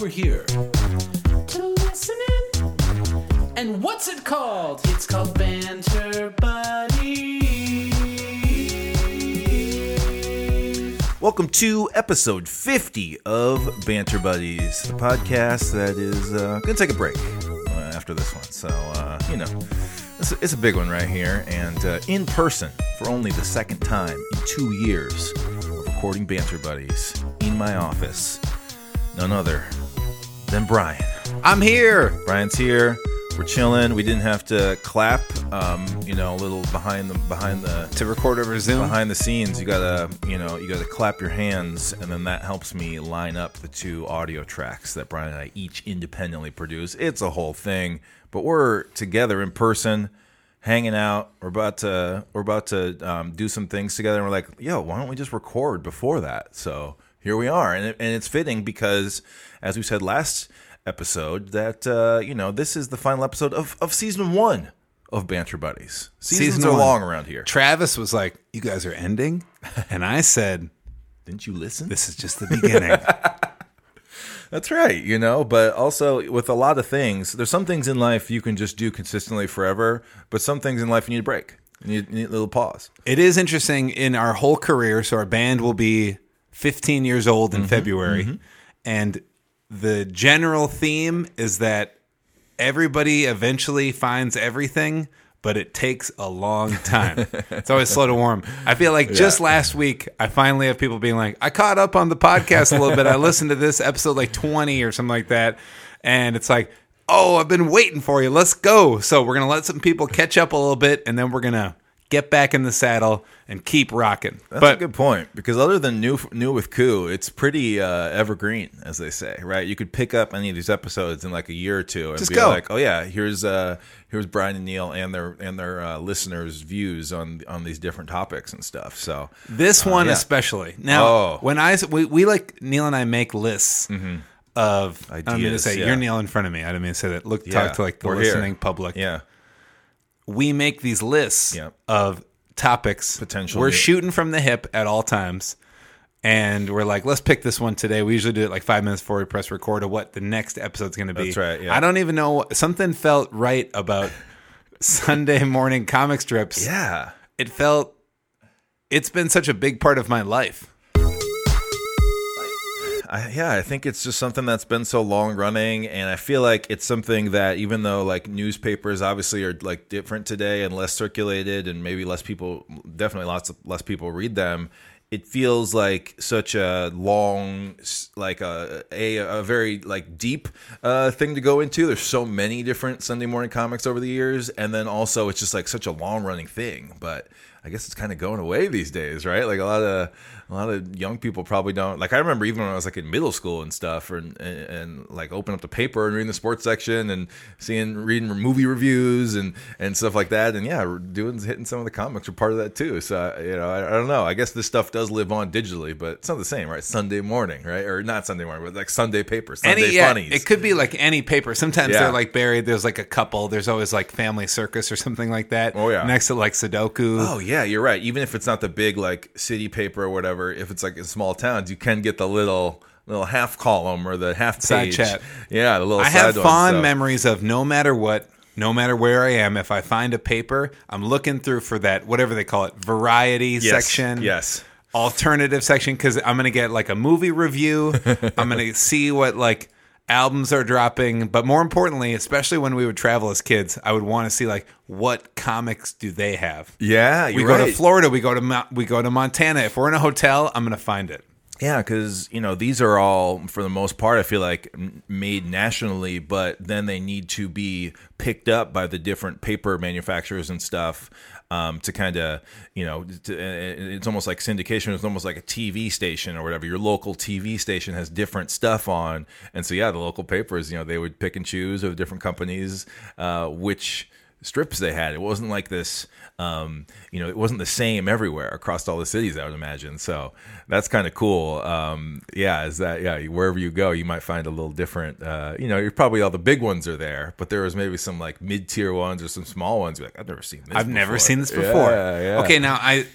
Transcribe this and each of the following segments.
we're here. To listen in. And what's it called? It's called Banter Buddies. Welcome to episode 50 of Banter Buddies, the podcast that is uh, going to take a break uh, after this one. So, uh, you know, it's a, it's a big one right here. And uh, in person for only the second time in two years recording Banter Buddies in my office. None other than Brian. I'm here. Brian's here. We're chilling. We didn't have to clap. Um, you know, a little behind the behind the To record over Zoom. behind the scenes you gotta you know you gotta clap your hands and then that helps me line up the two audio tracks that brian and i each independently produce it's a whole thing but we're together in person hanging out we're about to we're about to um, do some things together and we're like yo why don't we just record before that so here we are and, it, and it's fitting because as we said last episode that uh, you know this is the final episode of, of season one of banter buddies seasons Season are one. long around here Travis was like, "You guys are ending," and I said, didn't you listen "This is just the beginning." That's right, you know, but also with a lot of things, there's some things in life you can just do consistently forever, but some things in life you need a break. You need, you need a little pause. it is interesting in our whole career. So our band will be 15 years old in mm-hmm. February, mm-hmm. and the general theme is that everybody eventually finds everything. But it takes a long time. it's always slow to warm. I feel like just last week, I finally have people being like, I caught up on the podcast a little bit. I listened to this episode like 20 or something like that. And it's like, oh, I've been waiting for you. Let's go. So we're going to let some people catch up a little bit and then we're going to get back in the saddle and keep rocking. That's but a good point because other than new new with Koo, it's pretty uh, evergreen, as they say, right? You could pick up any of these episodes in like a year or two and Just be go. like, oh yeah, here's uh, here's Brian and Neil and their and their uh, listeners' views on on these different topics and stuff. So This one yeah. especially. Now, Oh. when I we, we like Neil and I make lists of Ideas, I don't mean to say yeah. you're Neil in front of me. I don't mean to say that. Look, Yeah, talk to like the we're here. listening public. yeah, We make these lists Yeah. of topics. Potential We're shooting from the hip at all times. And we're like, let's pick this one today. We usually do it like five minutes before we press record of what the next episode's going to be. That's right, yeah. I don't even know. Something felt right about Sunday morning comic strips. yeah. It felt, it's been such a big part of my life. I, yeah, I think it's just something that's been so long running, and I feel like it's something that even though like newspapers obviously are like different today and less circulated, and maybe less people, definitely lots of less people read them. It feels like such a long, like a a, a very like deep uh, thing to go into. There's so many different Sunday morning comics over the years, and then also it's just like such a long running thing. But I guess it's kind of going away these days, right? Like a lot of a lot of young people probably don't. Like I remember even when I was like in middle school and stuff, or, and, and like open up the paper and reading the sports section and seeing reading movie reviews and and stuff like that. And yeah, doing hitting some of the comics were part of that too. So you know, I, I don't know. I guess this stuff does live on digitally, but it's not the same, right? Sunday morning, right? Or not Sunday morning, but like Sunday paper, Sunday any yeah, funnies. it could be like any paper. Sometimes Yeah. they're like buried. There's like a couple. There's always like Family Circus or something like that. Oh, yeah. next to like Sudoku. Oh yeah, you're right. Even if it's not the big like city paper or whatever, if it's like in small towns, you can get the little little half column or the half Side page. chat. Yeah, the little. I have fond memories of no matter what, no matter where I am, if I find a paper, I'm looking through for that whatever they call it, variety Yes, section. Yes. alternative section because I'm gonna get like a movie review. I'm gonna see what like albums are dropping, but more importantly, especially when we would travel as kids, I would want to see like what comics do they have. Yeah, We go to. Florida, we go to Mount, we go to Montana. If we're in a hotel, I'm gonna find it. Yeah, because you know these are all for the most part. I feel like made nationally, but then they need to be picked up by the different paper manufacturers and stuff um, to kind of you know to, uh, it's almost like syndication. It's almost like a TV station or whatever. Your local TV station has different stuff on, and so yeah, the local papers you know they would pick and choose of different companies uh, which strips they had. It wasn't like this, um, you know, it wasn't the same everywhere across all the cities. I would imagine. So that's kind of cool. Um, yeah, is that yeah? Wherever you go, you might find a little different. Uh, you know, you're probably all the big ones are there, but there was maybe some like mid tier ones or some small ones. You're like, I've never seen this. I've never seen this before. yeah. Okay, now I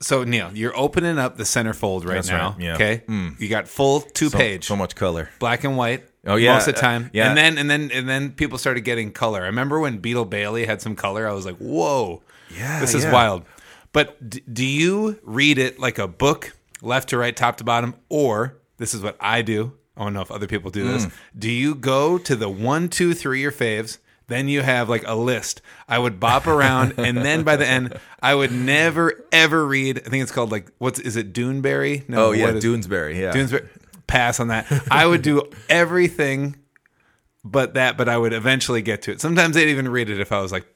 So Neil, you're opening up the centerfold right That's now. right, yeah. Okay, you got full two So, page, so much color. black and white. Oh, yeah, most of the uh, time. yeah. and then and then and then people started getting color. I remember when Beetle Bailey had some color. I was like, whoa, Yeah, this is yeah. wild. But d- do you read it like a book, left to right, top to bottom, or this is what I do? I don't know if other people do Mm. this. Do you go to the one, two, three, your faves? Then you have like a list. I would bop around, and then by the end, I would never ever read. I think it's called like what's is it Duneberry? No, Oh yeah, what is- Doonesbury. Yeah, Doonesbury. Pass on that. I would do everything but that, but I would eventually get to it. Sometimes I'd even read it if I was like,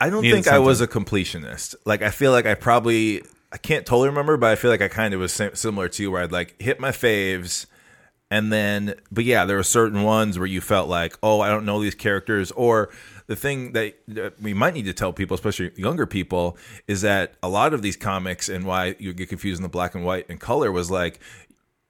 I don't think I was a completionist. Like I feel like I probably I can't totally remember, but I feel like I kind of was similar to you, where I'd like hit my faves, and then but yeah, there were certain ones where you felt like, oh, I don't know these characters, or the thing that, that we might need to tell people, especially younger people, is that a lot of these comics and why you get confused in the black and white and color was like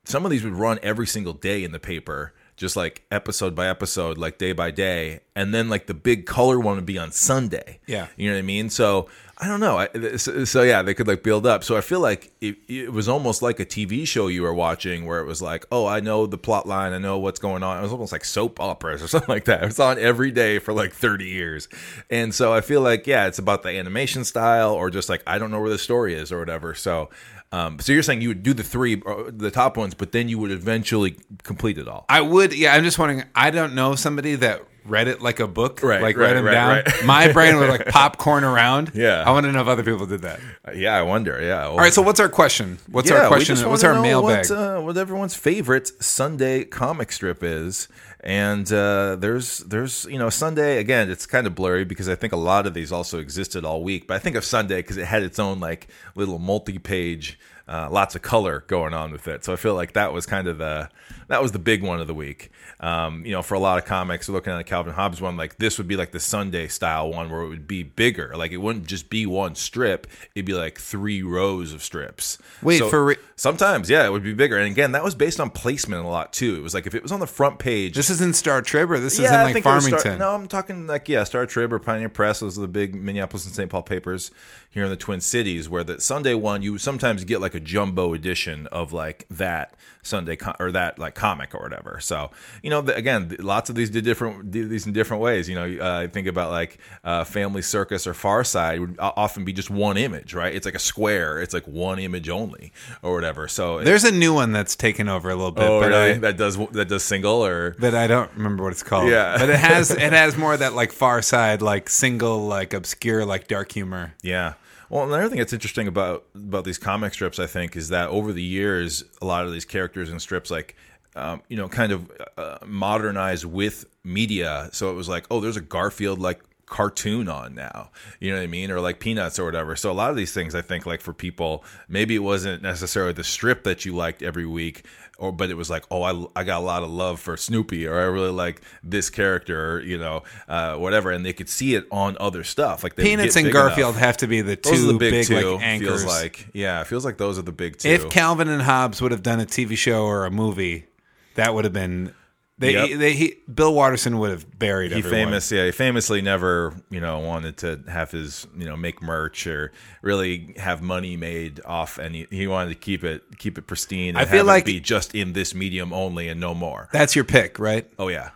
some of these would run every single day in the paper just like episode by episode like day by day. And then like the big color one would be on sunday. Yeah. you know what i mean? So i don't know. I, so, so yeah they could like build up. So i feel like it, it was almost like a tv show you were watching where it was like oh i know the plot line. I know what's going on. It was almost like soap operas or something like that. It was on every day for like 30 years. And so i feel like yeah it's about the animation style or just like i don't know where the story is or whatever. So um, so you're saying you would do the three, uh, the top ones, but then you would eventually complete it all. I would, yeah, I'm just wondering, I don't know somebody that read it like a book, Right, like right, read them right, down. right. My brain would like popcorn around. Yeah. I want to know if other people did that. Uh, yeah, I wonder. Yeah. All right, so what's our question? What's our question? What's our mailbag? What, uh, what everyone's favorite Sunday comic strip is, and uh, there's there's you know Sunday again. It's kind of blurry because I think a lot of these also existed all week, but I think of Sunday because it had its own like little multi-page, uh, lots of color going on with it. So I feel like that was kind of the that was the big one of the week. Um, you know, for a lot of comics, looking at a Calvin Hobbes one, like this would be like the Sunday style one where it would be bigger. Like it wouldn't just be one strip; it'd be like three rows of strips. Wait, So- for re- Sometimes, yeah, it would be bigger. And again, that was based on placement a lot too. It was like if it was on the front page. this is in Star Trib or this is yeah, in I like think it was Farmington? Star, no, I'm talking like yeah, Star Trib or Pioneer Press. Those are the big Minneapolis and St. Paul papers here in the Twin Cities. Where the Sunday one, you sometimes get like a jumbo edition of like that Sunday or that like comic or whatever. So you know, the, again, lots of these did different did these in different ways. You know, uh, I think about like uh, Family Circus or Far Side would often be just one image, right? It's like a square. It's like one image only or whatever. So There's a new one that's taken over a little bit, oh but really? I, that does that does single or but I don't remember what it's called. Yeah. but it has it has more of that like Far Side, like single, like obscure, like dark humor. Yeah. Well, another thing that's interesting about about these comic strips, I think, is that over the years, a lot of these characters and strips, like, um, you know, kind of uh, modernized with media. So it was like, oh, there's a Garfield like cartoon on now you know what i mean or like peanuts or whatever so a lot of these things i think like for people maybe it wasn't necessarily the strip that you liked every week or but it was like oh i, I got a lot of love for snoopy or i really like this character or, you know uh, whatever and they could see it on other stuff like Peanuts and big enough. Garfield have to be the two the big, big, two. like anchors. Feels like yeah, it feels like those are the big two. if Calvin and Hobbes would have done a TV show or a movie, that would have been. They, Yep. they he, Bill Watterson would have buried he everyone. famous, yeah, he famously never, you know, wanted to have his, you know, make merch or really have money made off any. He wanted to keep it, keep it pristine. And I feel have it like- be just in this medium only and no more. That's your pick, right? Oh yeah,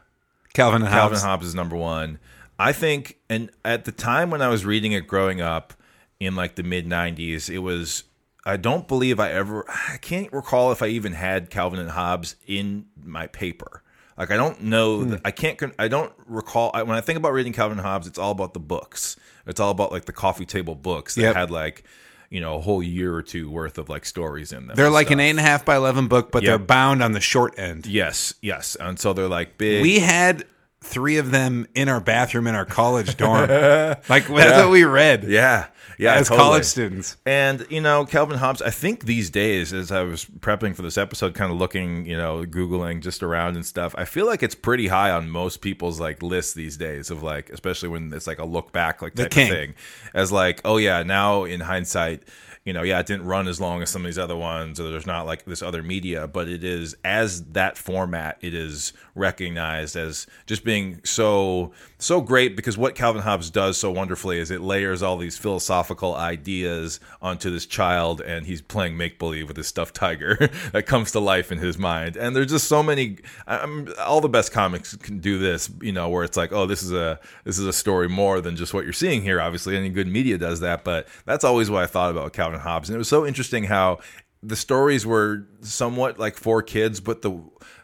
Calvin and Calvin Hobbes. Hobbes is number one. I think, and at the time when I was reading it growing up in like the mid '90s, it was. I don't believe I ever. I can't recall if I even had Calvin and Hobbes in my paper. Like I don't know. that- hmm. I can't. I don't recall. I, when I think about reading Calvin Hobbes, it's all about the books. It's all about like the coffee table books that Yep. had like you know a whole year or two worth of like stories in them. They're like an eight and a half by eleven book, but they're bound on the short end. Yes, yes, and so they're like big. We had three of them in our bathroom in our college dorm. like that's what we read. yeah, yeah, as totally. college students. And you know, Calvin Hobbes. I think these days, as I was prepping for this episode, kind of looking, you know, googling just around and stuff. I feel like it's pretty high on most people's like lists these days of like, especially when it's like a look back like type of thing, as like, oh yeah, now in hindsight, you know, yeah, it didn't run as long as some of these other ones, or there's not like this other media, but it is as that format, it is recognized as just being so so great because what Calvin Hobbes does so wonderfully is it layers all these philosophical ideas onto this child, and he's playing make believe with this stuffed tiger that comes to life in his mind. And there's just so many. I'm, all the best comics can do this, you know, where it's like, oh, this is a this is a story more than just what you're seeing here. Obviously, any good media does that, but that's always what I thought about Calvin Hobbes, and it was so interesting how the stories were somewhat like for kids, but the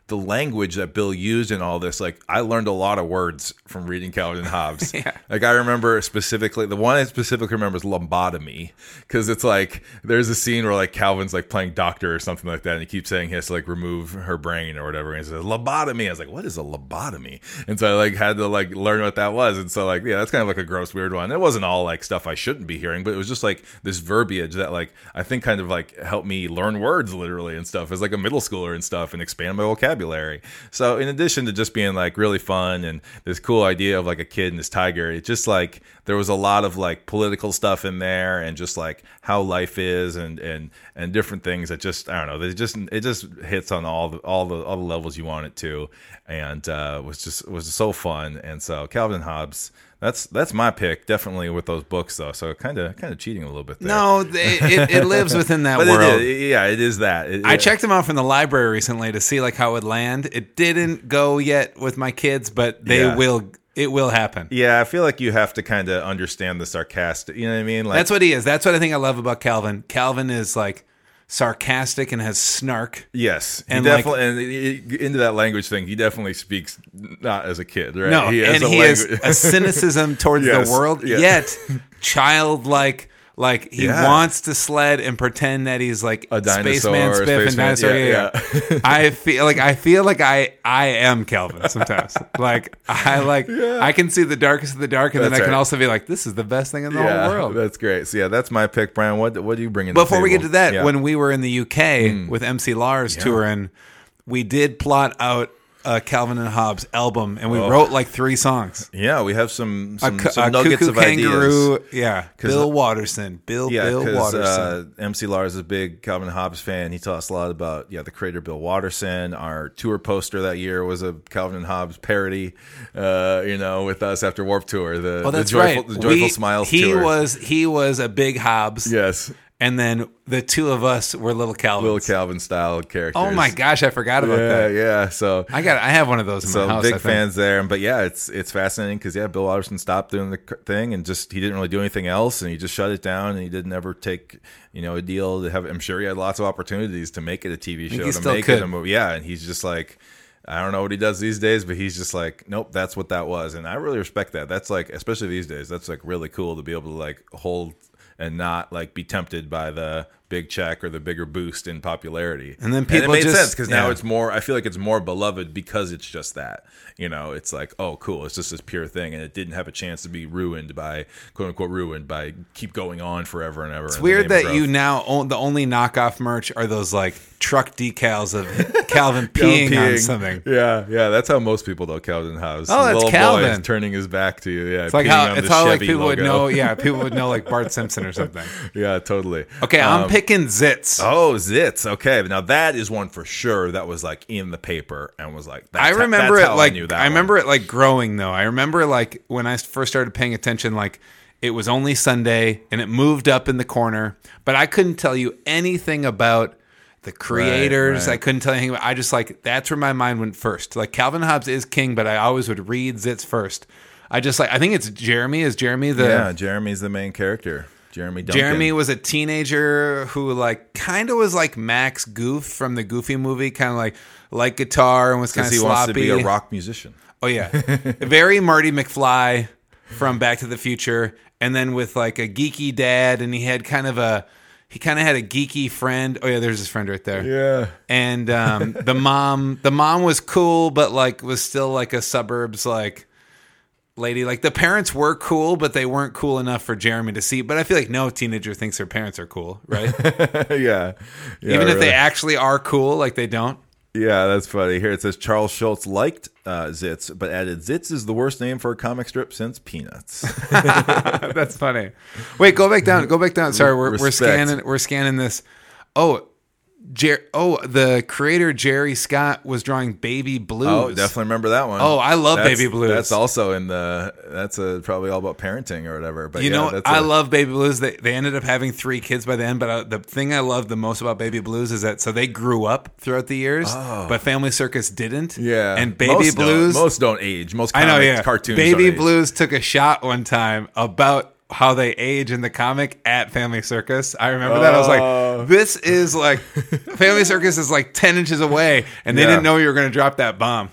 the language that Bill used in all this, like I learned a lot of words from reading Calvin and Hobbes. Yeah. Like I remember specifically the one I specifically remember is lobotomy because it's like there's a scene where like Calvin's like playing doctor or something like that, and he keeps saying he has to like remove her brain or whatever, and he says lobotomy. I was like, what is a lobotomy? And so I like had to like learn what that was, and so like yeah, that's kind of like a gross weird one. It wasn't all like stuff I shouldn't be hearing, but it was just like this verbiage that like I think kind of like helped me learn words literally and stuff as like a middle schooler and stuff and expand my vocabulary. So in addition to just being like really fun and this cool idea of like a kid and this tiger, it just like there was a lot of like political stuff in there and just like how life is and and and different things that just I don't know, it just it just hits on all the all the all the levels you want it to and uh was just was just so fun. And so Calvin Hobbes that's that's my pick, definitely with those books though. So kind of kind of cheating a little bit there. No, it, it, it lives within that world. it yeah, it is that. It- I yeah. checked them out from the library recently to see like how it would land. It didn't go yet with my kids, but they Yeah. will. It will happen. Yeah, I feel like you have to kind of understand the sarcastic. You know what I mean? Like That's what he is. That's what I think I love about Calvin. Calvin is like sarcastic and has snark. Yes, he And, like- definitely and he- into that language thing. He definitely speaks not as a kid, right? No, has and he has a cynicism towards Yes, the world, yeah. yet childlike. Like he Yeah. wants to sled and pretend that he's like A dinosaur, spaceman, spiff, and spaceman, dinosaur. yeah, Yeah, yeah. I feel like I feel like I I am Calvin sometimes. like I like I can see the darkest of the dark, and then That's I can also be like, this is the best thing in the whole world. That's great. So yeah, that's my pick, Brian. What what do you bring in? Before we get to that. Mm. when we were in the UK with MC Lars touring, we did plot out a Calvin and Hobbes album, and we Oh. wrote like three songs. yeah, we have some some, cu- some nuggets of ideas. kangaroo, yeah. 'Cause Bill Watterson, Bill Yeah, Bill because Watterson. uh, MC Lars is a big Calvin and Hobbes fan. He taught us a lot about yeah the creator Bill Watterson. Our tour poster that year was a Calvin and Hobbes parody. Uh, you know, with us after Warped Tour, the, that's the joyful, right. the joyful We- smiles He tour. was he was a big Hobbes, yes, and then the two of us were little Calvins. little Calvin style characters. oh my gosh, I forgot about Yeah, that. yeah. So I got I have one of those so house. big fans there but yeah it's it's fascinating because yeah bill watterson stopped doing the thing and just he didn't really do anything else and he just shut it down and he didn't ever take you know a deal to have i'm sure he had lots of opportunities to make it a tv show to make could. it a movie yeah and he's just like I don't know what he does these days, but he's just like, nope, that's what that was, and I really respect that. That's like, especially these days, that's like really cool to be able to like hold and not like be tempted by the big check or the bigger boost in popularity. And then it people made just- sense because now it's more. I feel like it's more beloved because it's just that. You know, it's like, oh, cool. It's just this pure thing, and it didn't have a chance to be ruined by quote unquote ruined by keep going on forever and ever. It's weird that you now own, the only knockoff merch are those like truck decals of Calvin peeing, on something. Yeah, yeah. That's how most people know Calvin House. Oh, that's Calvin. turning his back to you. Yeah, It's like how it's how like people would know. Yeah, people would know like Bart Simpson or something. Yeah, totally. Okay, I'm um, picking Zits. Oh, Zits. Okay, now that is one for sure that was like in the paper and was like. That's I remember it like I, I, knew that one. remember it like growing though. I remember like when I first started paying attention, like it was only Sunday and it moved up in the corner, but I couldn't tell you anything about the creators. right. I couldn't tell you anything. About, I just like that's where my mind went first. Like Calvin Hobbes is king, but I always would read Zits first. I just like I think it's Jeremy. Is Jeremy the Yeah, Jeremy's the main character. Jeremy. Duncan. Jeremy was a teenager who like kind of was like Max Goof from the Goofy movie, kind of like like guitar and was kind of he wants to sloppy. be a rock musician. Oh yeah, very Marty McFly from Back to the Future, and then with like a geeky dad, and he had kind of a he kind of had a geeky friend. Oh yeah, there's his friend right there. Yeah. And um, the mom, the mom was cool, but like was still like a suburbs like lady. Like the parents were cool, but they weren't cool enough for Jeremy to see. But I feel like no teenager thinks their parents are cool, right? yeah. Yeah, Even if they actually are cool, like they don't. Yeah, that's funny. Here it says Charles Schulz liked uh, Zits, but added Zits is the worst name for a comic strip since Peanuts. That's funny. Wait, go back down. Go back down. Sorry, we're, we're scanning. We're scanning this. Oh, Jer- Oh, the creator Jerry Scott was drawing Baby Blues. oh, definitely remember that one. Oh, I love That's- Baby Blues. That's also in the. That's a, probably all about parenting or whatever. But You yeah, know, that's I a- love Baby Blues. They they ended up having three kids by the end, but uh, the thing I love the most about Baby Blues is that so they grew up throughout the years, but Family Circus didn't. Oh. Yeah, and Baby most Blues. Don't, most don't age. Most I comic know, yeah. cartoons. Baby don't age. Blues took a shot one time about how they age in the comic at Family Circus. I remember that. I was Oh. like, this is like Family Circus is like 10 inches away, and they Yeah. didn't know you were going to drop that bomb.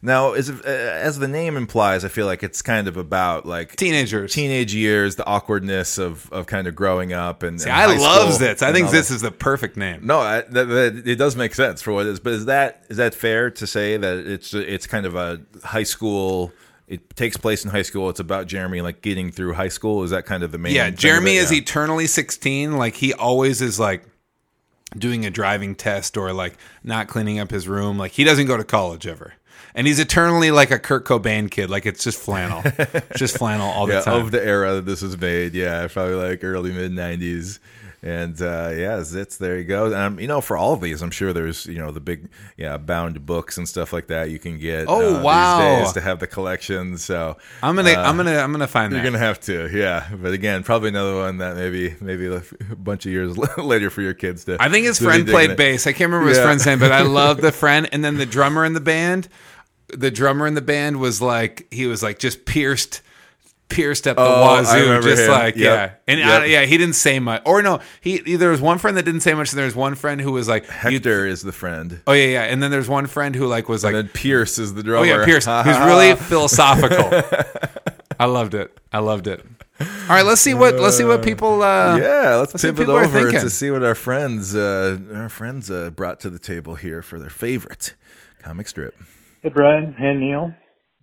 Now, it, uh, as the name implies, I feel like it's kind of about like Teenagers. teenage years, the awkwardness of, of kind of growing up and. See, and I high love school Zits. I and think all that. Zits is the perfect name. No, I, that, that, it does make sense for what it is. But is that is that fair to say that it's it's kind of a high school? It takes place in high school. It's about Jeremy like getting through high school. Is that kind of the main? Yeah, Jeremy is Yeah. eternally 16. Like he always is like doing a driving test or like not cleaning up his room. Like he doesn't go to college ever. And he's eternally like a Kurt Cobain kid. Like it's just flannel. It's just flannel all the yeah, time. of the era that this was made. Yeah, probably like early mid '90s. And uh, yeah, Zits, there you go. Um, you know, for all of these, I'm sure there's you know the big yeah bound books and stuff like that you can get. Oh, uh, wow. These days to have the collection. So I'm gonna, uh, I'm gonna, I'm gonna find You're that. gonna have to, yeah. But again, probably another one that maybe maybe a bunch of years later for your kids to. I think his friend played it. bass. I can't remember his Yeah. friend's name, but I love the friend. And then the drummer in the band, the drummer in the band was like, he was like just pierced, pierced up the Oh, wazoo, remember just him. like Yep. yeah. And Yep. I, yeah, he didn't say much. Or no, he there was one friend that didn't say much, and there was one friend who was like you- Hector is the friend, oh yeah, yeah. And then there's one friend who like was like, and then Pierce is the oh yeah, Pierce. He was really philosophical. I loved it. I loved it. All right, let's see what let's see what people. Uh, yeah, let's Let's see what pivot people are over thinking. to see what our friends uh, our friends uh, brought to the table here for their favorite comic strip. Hey, Brian. Hey, Neil.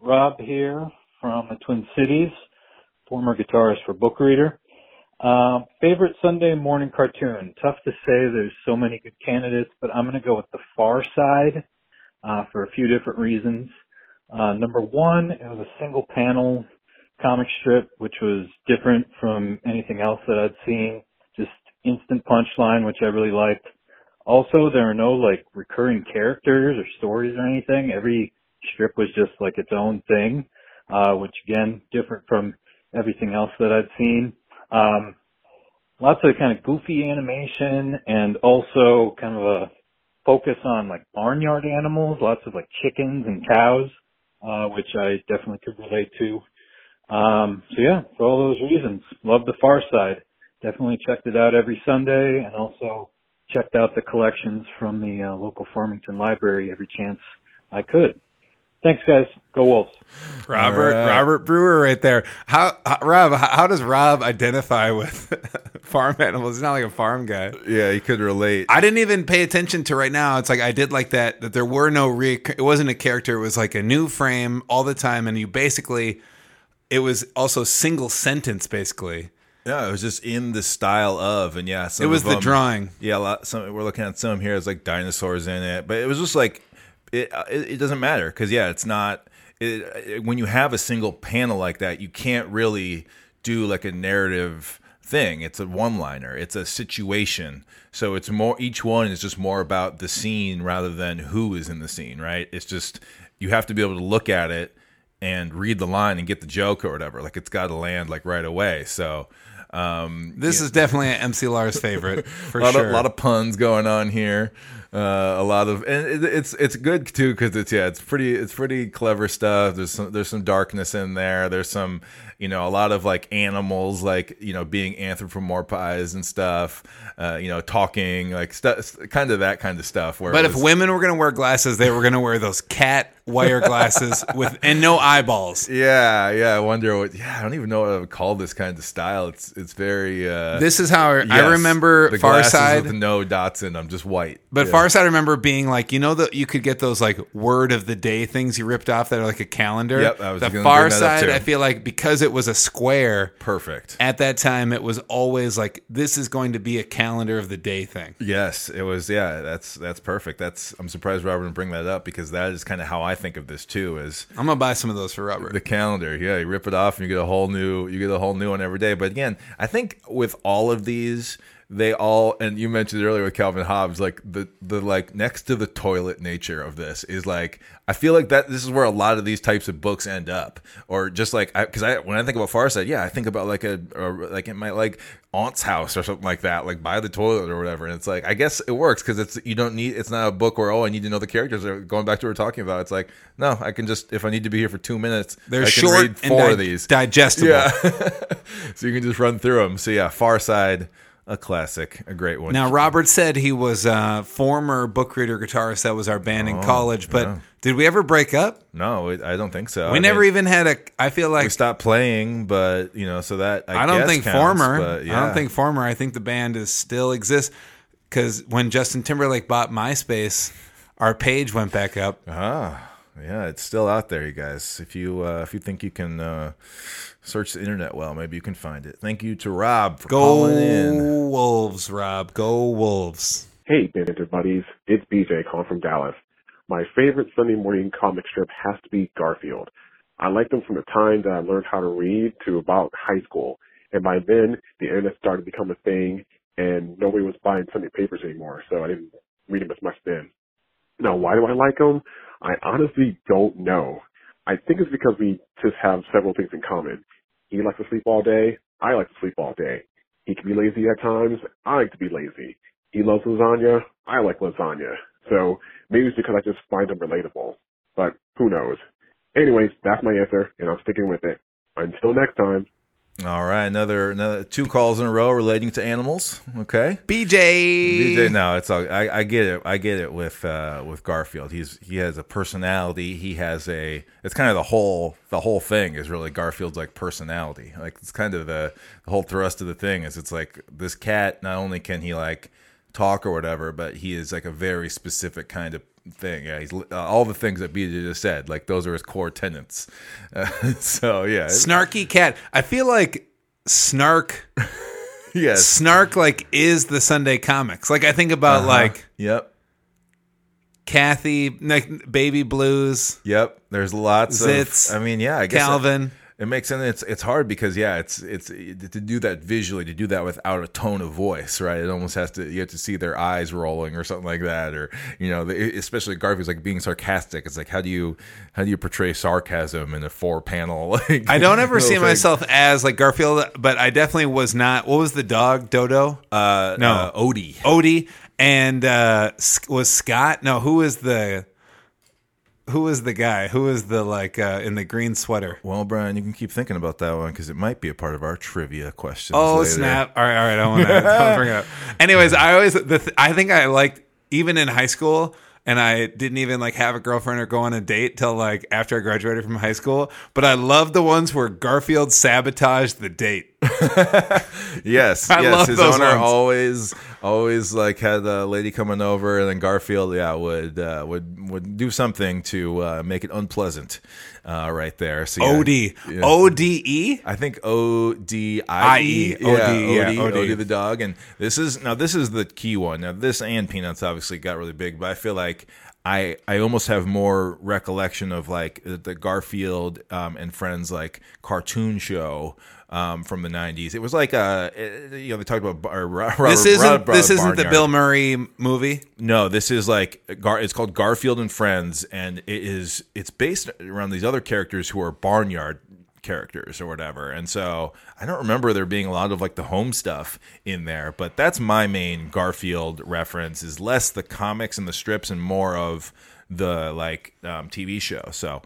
Rob here from the Twin Cities, former guitarist for Book Reader. Um, favorite Sunday morning cartoon. Tough to say. There's so many good candidates, but I'm going to go with The Far Side uh, for a few different reasons. Uh, number one, it was a single panel comic strip, which was different from anything else that I'd seen. Just instant punchline, which I really liked. Also, there are no like recurring characters or stories or anything. Every strip was just like its own thing, uh, which again, different from everything else that I'd seen. Um, lots of kind of goofy animation and also kind of a focus on like barnyard animals, lots of like chickens and cows, uh, which I definitely could relate to. Um, so yeah, for all those reasons, love the Far Side. Definitely checked it out every Sunday and also checked out the collections from the uh, local Farmington library every chance I could. Thanks, guys. Go Wolves. Robert All right. Robert Brewer right there. How, how Rob? How, how does Rob identify with farm animals? He's not like a farm guy. Yeah, he could relate. I didn't even pay attention to right now. It's like I did like that. That there were no re. It wasn't a character. It was like a new frame all the time, and you basically. It was also single sentence basically. Yeah, it was just in the style of, and yeah, some It was of the them- drawing. Yeah, a lot. Some we're looking at some here. It's like dinosaurs in it, but it was just like it. Uh, it, it doesn't matter because yeah, it's not. It, it- when you have a single panel like that, you can't really do like a narrative thing. It's a one-liner. It's a situation. So it's more. Each one is just more about the scene rather than who is in the scene. Right? It's just you have to be able to look at it and read the line and get the joke or whatever. Like it's got to land like right away. So. Um, This is definitely an MC Lars favorite for a lot, sure. of, a lot of puns going on here. Uh, a lot of and it, it's it's good too because it's yeah it's pretty it's pretty clever stuff. There's some there's some darkness in there. There's some you know a lot of like animals like you know being anthropomorphized and stuff. Uh, you know talking like stuff kind of that kind of stuff. Where but it if women were gonna wear glasses, they were gonna wear those cat wire glasses with and no eyeballs. yeah yeah I wonder what yeah I don't even know what I would call this kind of style. It's it's very uh, This is how I yes, remember the Far glasses Side. with no dots in them, just white. But Yeah. Far Side, I remember being like, you know, that you could get those like word of the day things you ripped off that are like a calendar. Yep, I was the Far bring that up, Side. I feel like because it was a square, Perfect. at that time it was always like this is going to be a calendar of the day thing. Yes, it was. Yeah, that's that's perfect. That's. I'm surprised Robert didn't bring that up because that is kind of how I think of this too. Is I'm gonna buy some of those for Robert. the calendar. Yeah, you rip it off and you get a whole new. You get a whole new one every day. But again, I think with all of these, they all and you mentioned earlier with Calvin Hobbes, like the the like next to the toilet nature of this is like I feel like that this is where a lot of these types of books end up, or just like because I, when I think about Far Side, yeah, I think about like a like it might like aunt's house or something like that, like by the toilet or whatever. And it's like I guess it works because it's you don't need it's not a book where oh I need to know the characters. Or going back to what we we're talking about, it's like no, I can just if I need to be here for two minutes, They're I can short read and four di- of these. digestible. Yeah, so you can just run through them. So yeah, Far Side, a classic, a great one. Now, Robert said he was a former book reader guitarist. That was our band Oh, in college. But did we ever break up? no, it, I don't think so. We I never mean, even had a. I feel like we stopped playing, but you know, so that I, I don't guess think counts, former. But I don't think former. I think the band is still exists because when Justin Timberlake bought MySpace, our page went back up. Ah, yeah, it's still out there, you guys. If you uh, if you think you can uh, search the internet well, maybe you can find it. Thank you to Rob for Go calling in. Wolves, Rob. Go Wolves. Hey, Banter Buddies. It's BJ calling from Dallas. My favorite Sunday morning comic strip has to be Garfield. I liked them from the time that I learned how to read to about high school. And by then, the internet started to become a thing, and nobody was buying Sunday papers anymore, so I didn't read them as much then. Now, why do I like them? I honestly don't know. I think it's because we just have several things in common. He likes to sleep all day. I like to sleep all day. He can be lazy at times. I like to be lazy. He loves lasagna. I like lasagna. So maybe it's because I just find him relatable. But who knows? Anyways, that's my answer, and I'm sticking with it. Until next time. All right, another another two calls in a row relating to animals. Okay. BJ. BJ, no, it's all. I, I get it. I get it with uh, with Garfield. He's he has a personality. He has a. It's kind of the whole the whole thing is really Garfield's like personality. Like it's kind of the the whole thrust of the thing is it's like this cat. Not only can he like talk or whatever, but he is like a very specific kind of thing. Yeah, he's uh, all the things that BJ just said. Like those are his core tenets. Uh, so yeah, Snarky cat. I feel like snark yes, snark like is the Sunday comics. Like I think about Uh-huh. like Yep. Cathy, like Baby Blues, Yep. There's lots Zits, of. I mean, yeah. I guess Calvin. It, it makes sense. It's it's hard because yeah, it's it's to do that visually, to do that without a tone of voice, right? It almost has to you have to see their eyes rolling or something like that, or you know, especially Garfield's like being sarcastic. It's like how do you how do you portray sarcasm in a four panel? Like, I don't ever see thing? myself as like Garfield, but I definitely was not. What was the dog? Dodo? Uh, No. uh, Odie. Odie and uh was Scott? No, who was the who was the guy? Who was the like uh in the green sweater? Well, Brian, you can keep thinking about that one because it might be a part of our trivia questions. Oh later. snap! All right, all right. I want to bring it up. Anyways, I always the th- I think I liked even in high school, and I didn't even like have a girlfriend or go on a date till like after I graduated from high school. But I loved the ones where Garfield sabotaged the date. Yes, I yes. His owner ones. always, always like had a lady coming over, and then Garfield, yeah, would uh, would would do something to uh, make it unpleasant, uh, right there. So, yeah, Od yeah. O D E. I think O D I E. O-D, yeah, Odie, O-D. Odie the dog. And this is now this is the key one. Now this and Peanuts obviously got really big, but I feel like I I almost have more recollection of like the Garfield um, and Friends like cartoon show. Um, from the '90s, it was like uh, you know they talked about Robert, This isn't Robert this isn't the Bill Murray movie. No, this is like Gar. It's called Garfield and Friends, and it is it's based around these other characters who are barnyard characters or whatever. And so I don't remember there being a lot of like the home stuff in there, but that's my main Garfield reference is less the comics and the strips and more of the like um, TV show. So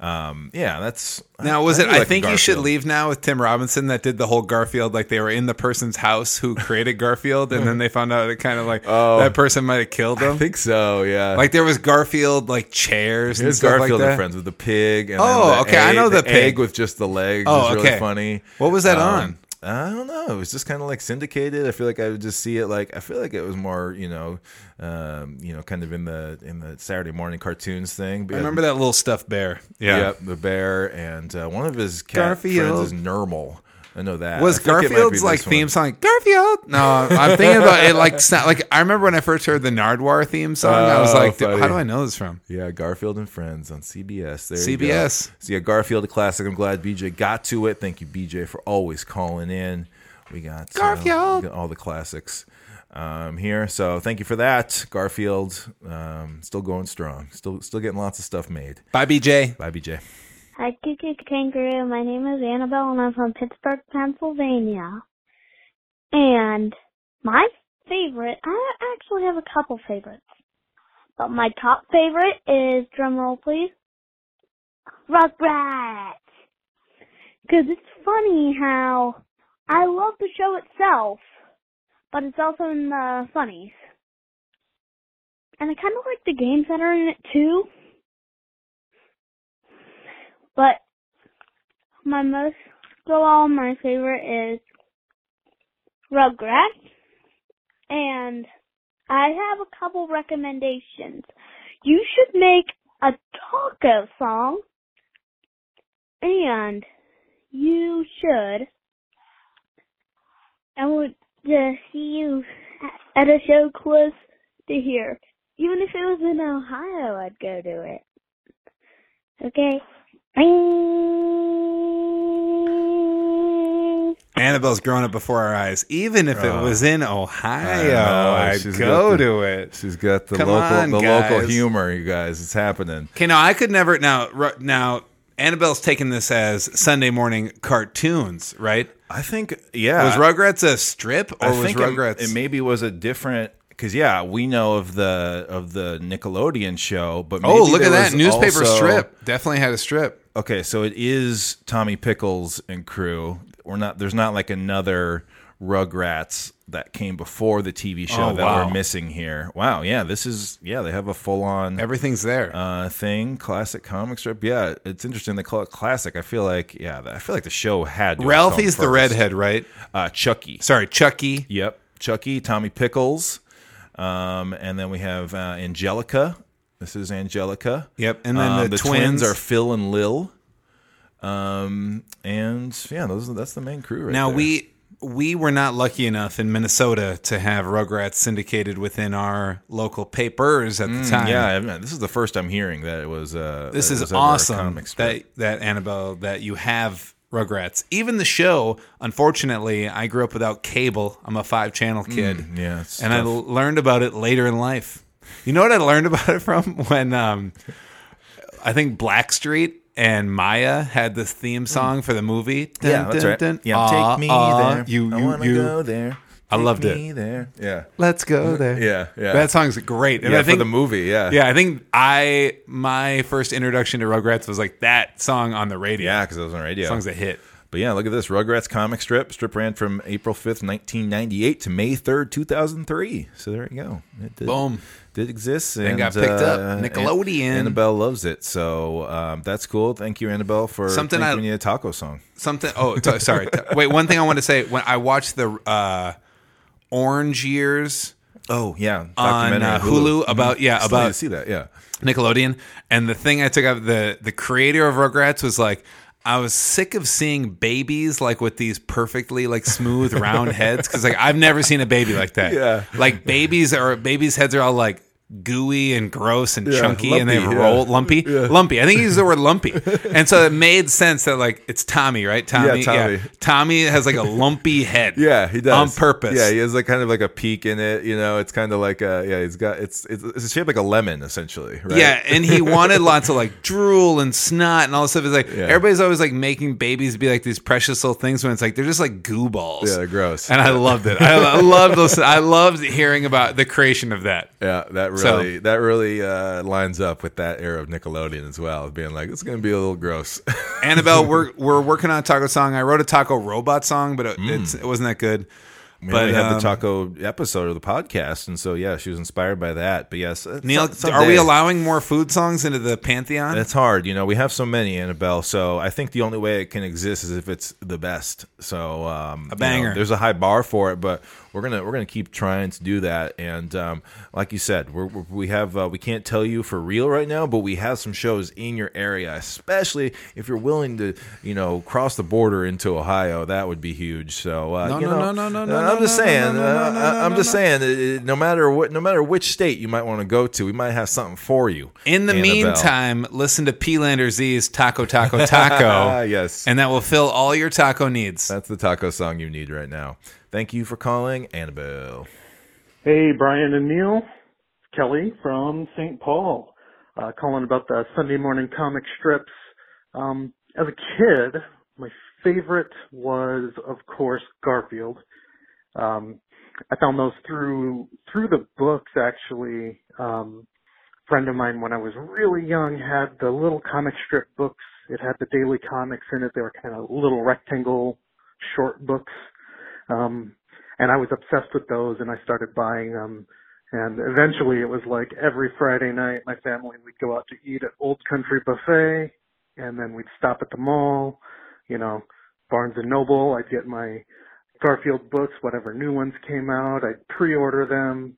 um, yeah, that's Now was it? do I like think you should leave now with Tim Robinson that did the whole Garfield. Like they were in the person's house who created Garfield, and then they found out it kind of like oh, that person might have killed them. I think so. Yeah, Like there was Garfield like chairs and Here's stuff Garfield like and that. Friends with the pig. And Oh, the okay, I know the egg pig. with just the legs. Oh, is really okay. funny. What was that Um, on? I don't know. It was just kind of like syndicated. I feel like I would just see it like I feel like it was more, you know, um, you know, kind of in the in the Saturday morning cartoons thing. But I remember that little stuffed bear. Yeah. Yep, the bear and uh, one of his cat Garfield. friends is Nermal. I know that. Was I think it might be Garfield's like theme song Garfield? No, I'm thinking about it. Like, like I remember when I first heard the Nardwar theme song. I was Oh, like, how do I know this from? Yeah, Garfield and Friends on CBS. There you go. CBS. So yeah, Garfield a classic. I'm glad BJ got to it. Thank you, BJ, for always calling in. We got uh, Garfield. we got all the classics um, here. So thank you for that, Garfield. Um, still going strong. Still still getting lots of stuff made. Bye, BJ. Bye, BJ. Hi, Cuckoo Kangaroo. My name is Annabelle, and I'm from Pittsburgh, Pennsylvania. And my favorite, I actually have a couple favorites. But my top favorite is, drumroll please, Rugrats. Because it's funny how I love the show itself, but it's also in the funnies. And I kind of like the games that are in it too. But my most of all, my favorite is Rugrats, and I have a couple recommendations. You should make a taco song, and you should. I would to see you at a show close to here. Even if it was in Ohio, I'd go to it. Okay. Annabelle's growing up before our eyes. Even if it Oh. was in Ohio. I'd She's go to it. She's got the Come local on, the local guys. humor, you guys. It's happening. Okay, now I could never now ru- now Annabelle's taking this as Sunday morning cartoons, right? I think yeah. Was Rugrats a strip or I was think it- Rugrats? It, maybe was a different because yeah, we know of the of the Nickelodeon show, but oh, maybe oh, look there at that was newspaper also- strip. Definitely had a strip. Okay, so it is Tommy Pickles and crew. We're not. There's not like another Rugrats that came before the TV show Oh, that wow. we're missing here. Wow, yeah, this is yeah. They have a full on Everything's there. uh, thing, classic comic strip. Yeah, it's interesting. They call it classic. I feel like yeah, I feel like the show had Ralphie's the redhead, right? Uh, Chucky. Sorry, Chucky. Yep, Chucky, Tommy Pickles, um, and then we have uh, Angelica. This is Angelica. Yep, and then Um, the twins. twins. are Phil and Lil. Um, and yeah, those that's the main crew right Now there. we we were not lucky enough in Minnesota to have Rugrats syndicated within our local papers at the time. Mm, yeah, I mean, this is the first I'm hearing that it was. Uh, this is was awesome that that Annabelle that you have Rugrats. Even the show, unfortunately, I grew up without cable. I'm a five channel kid. Mm, yeah, and I tough. l- learned about it later in life. You know what I learned about it from when um, I think Blackstreet and Mýa had this theme song for the movie. Mm. yeah, that's dun, right. dun. Yeah, Ah, take me ah, there. You, I you, want to you. go there. I Take loved it. there. Yeah, Let's go there. yeah, yeah. That song's great. And yeah I think for the movie. Yeah, Yeah, I think I my first introduction to Rugrats was like that song on the radio. yeah, because it was on the radio. songs that hit. But yeah, look at this Rugrats comic strip. Strip ran from April 5th, 1998 to May 3rd, 2003. So there you go. It did, Boom. Did exist. And, got picked up. uh, Nickelodeon. An- Annabelle loves it. So um, that's cool. Thank you, Annabelle, for Something I- need a taco song. Something. Oh, t- sorry. Wait, one thing I want to say when I watched the uh, Orange Years Oh, yeah. on uh, Hulu about yeah Still about see that. Yeah. Nickelodeon, and the thing I took out the the creator of Rugrats was like. I was sick of seeing babies like with these perfectly like smooth round heads because like I've never seen a baby like that. Yeah. like babies are babies' heads are all like gooey and gross and Yeah, chunky and they lumpy, roll yeah. lumpy, lumpy. I think he used the word lumpy, and so it made sense that like it's Tommy, right? Tommy, Tommy. Tommy has like a lumpy head, Yeah, he does on purpose. Yeah, he has like kind of like a peak in it. You know, it's kind of like a yeah. He's got it's it's, it's shaped like a lemon essentially. Right? Yeah, and he wanted lots of like drool and snot and all this stuff. It's like Yeah. everybody's always like making babies be like these precious little things when it's like they're just like goo balls. Yeah, they're gross. And I loved it. I, I loved those. I loved hearing about the creation of that. Yeah, that So- really that really uh, lines up with that era of Nickelodeon as well, being like it's going to be a little gross. Annabelle, we're we're working on a taco song. I wrote a taco robot song, but it, it's, it wasn't that good. We But, only had um, the taco episode of the podcast, and so yeah, she was inspired by that. But yes, Neil, some- are we allowing more food songs into the pantheon? It's hard, you know. We have so many, Annabelle. So I think the only way it can exist is if it's the best. So um, A you know, banger. there's a high bar for it, but we're gonna we're gonna keep trying to do that. And um, like you said, we're, we're, we have uh, we can't tell you for real right now, but we have some shows in your area, especially if you're willing to you know cross the border into Ohio. That would be huge. So uh, No, you no, know, no, no, no, uh, no, I'm just saying. I'm just saying. No matter what, no matter which state you might want to go to, we might have something for you. In the Annabelle. meantime, listen to P-Lander Z's Taco Taco Taco. yes. And that will fill all your taco needs. That's the taco song you need right now. Thank you for calling, Annabelle. Hey, Brian and Neil. Kelly from St. Paul. Uh, calling about the Sunday morning comic strips. Um, as a kid, my favorite was, of course, Garfield. Um, I found those through, through the books actually. Um, a friend of mine when I was really young had the little comic strip books. It had the daily comics in it. They were kind of little rectangle short books. Um, and I was obsessed with those and I started buying them. And eventually it was like every Friday night, my family, we'd go out to eat at Old Country Buffet and then we'd stop at the mall, you know, Barnes and Noble. I'd get my Garfield books, whatever new ones came out. I'd pre-order them.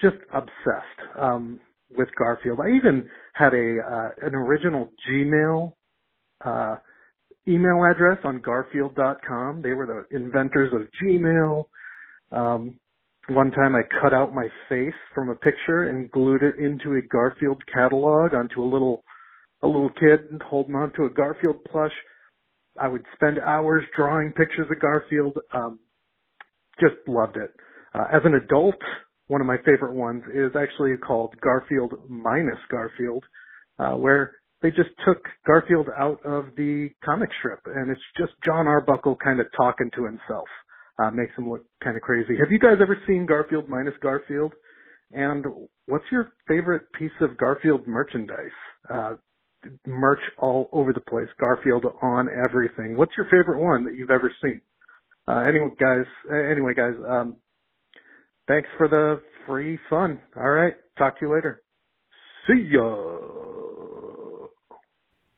Just obsessed, um, with Garfield. I even had a, uh, an original Gmail, uh, email address on garfield.com. They were the inventors of Gmail. Um, one time I cut out my face from a picture and glued it into a Garfield catalog onto a little, a little kid holding onto a Garfield plush. I would spend hours drawing pictures of Garfield. Um, just loved it. Uh, as an adult, one of my favorite ones is actually called Garfield minus Garfield, uh, where they just took Garfield out of the comic strip, and it's just John Arbuckle kind of talking to himself. Uh, makes him look kind of crazy. Have you guys ever seen Garfield minus Garfield? And what's your favorite piece of Garfield merchandise? Uh, merch all over the place. Garfield on everything. What's your favorite one that you've ever seen? Uh, anyway, guys. Anyway, guys. Um, thanks for the free fun. All right. Talk to you later. See ya.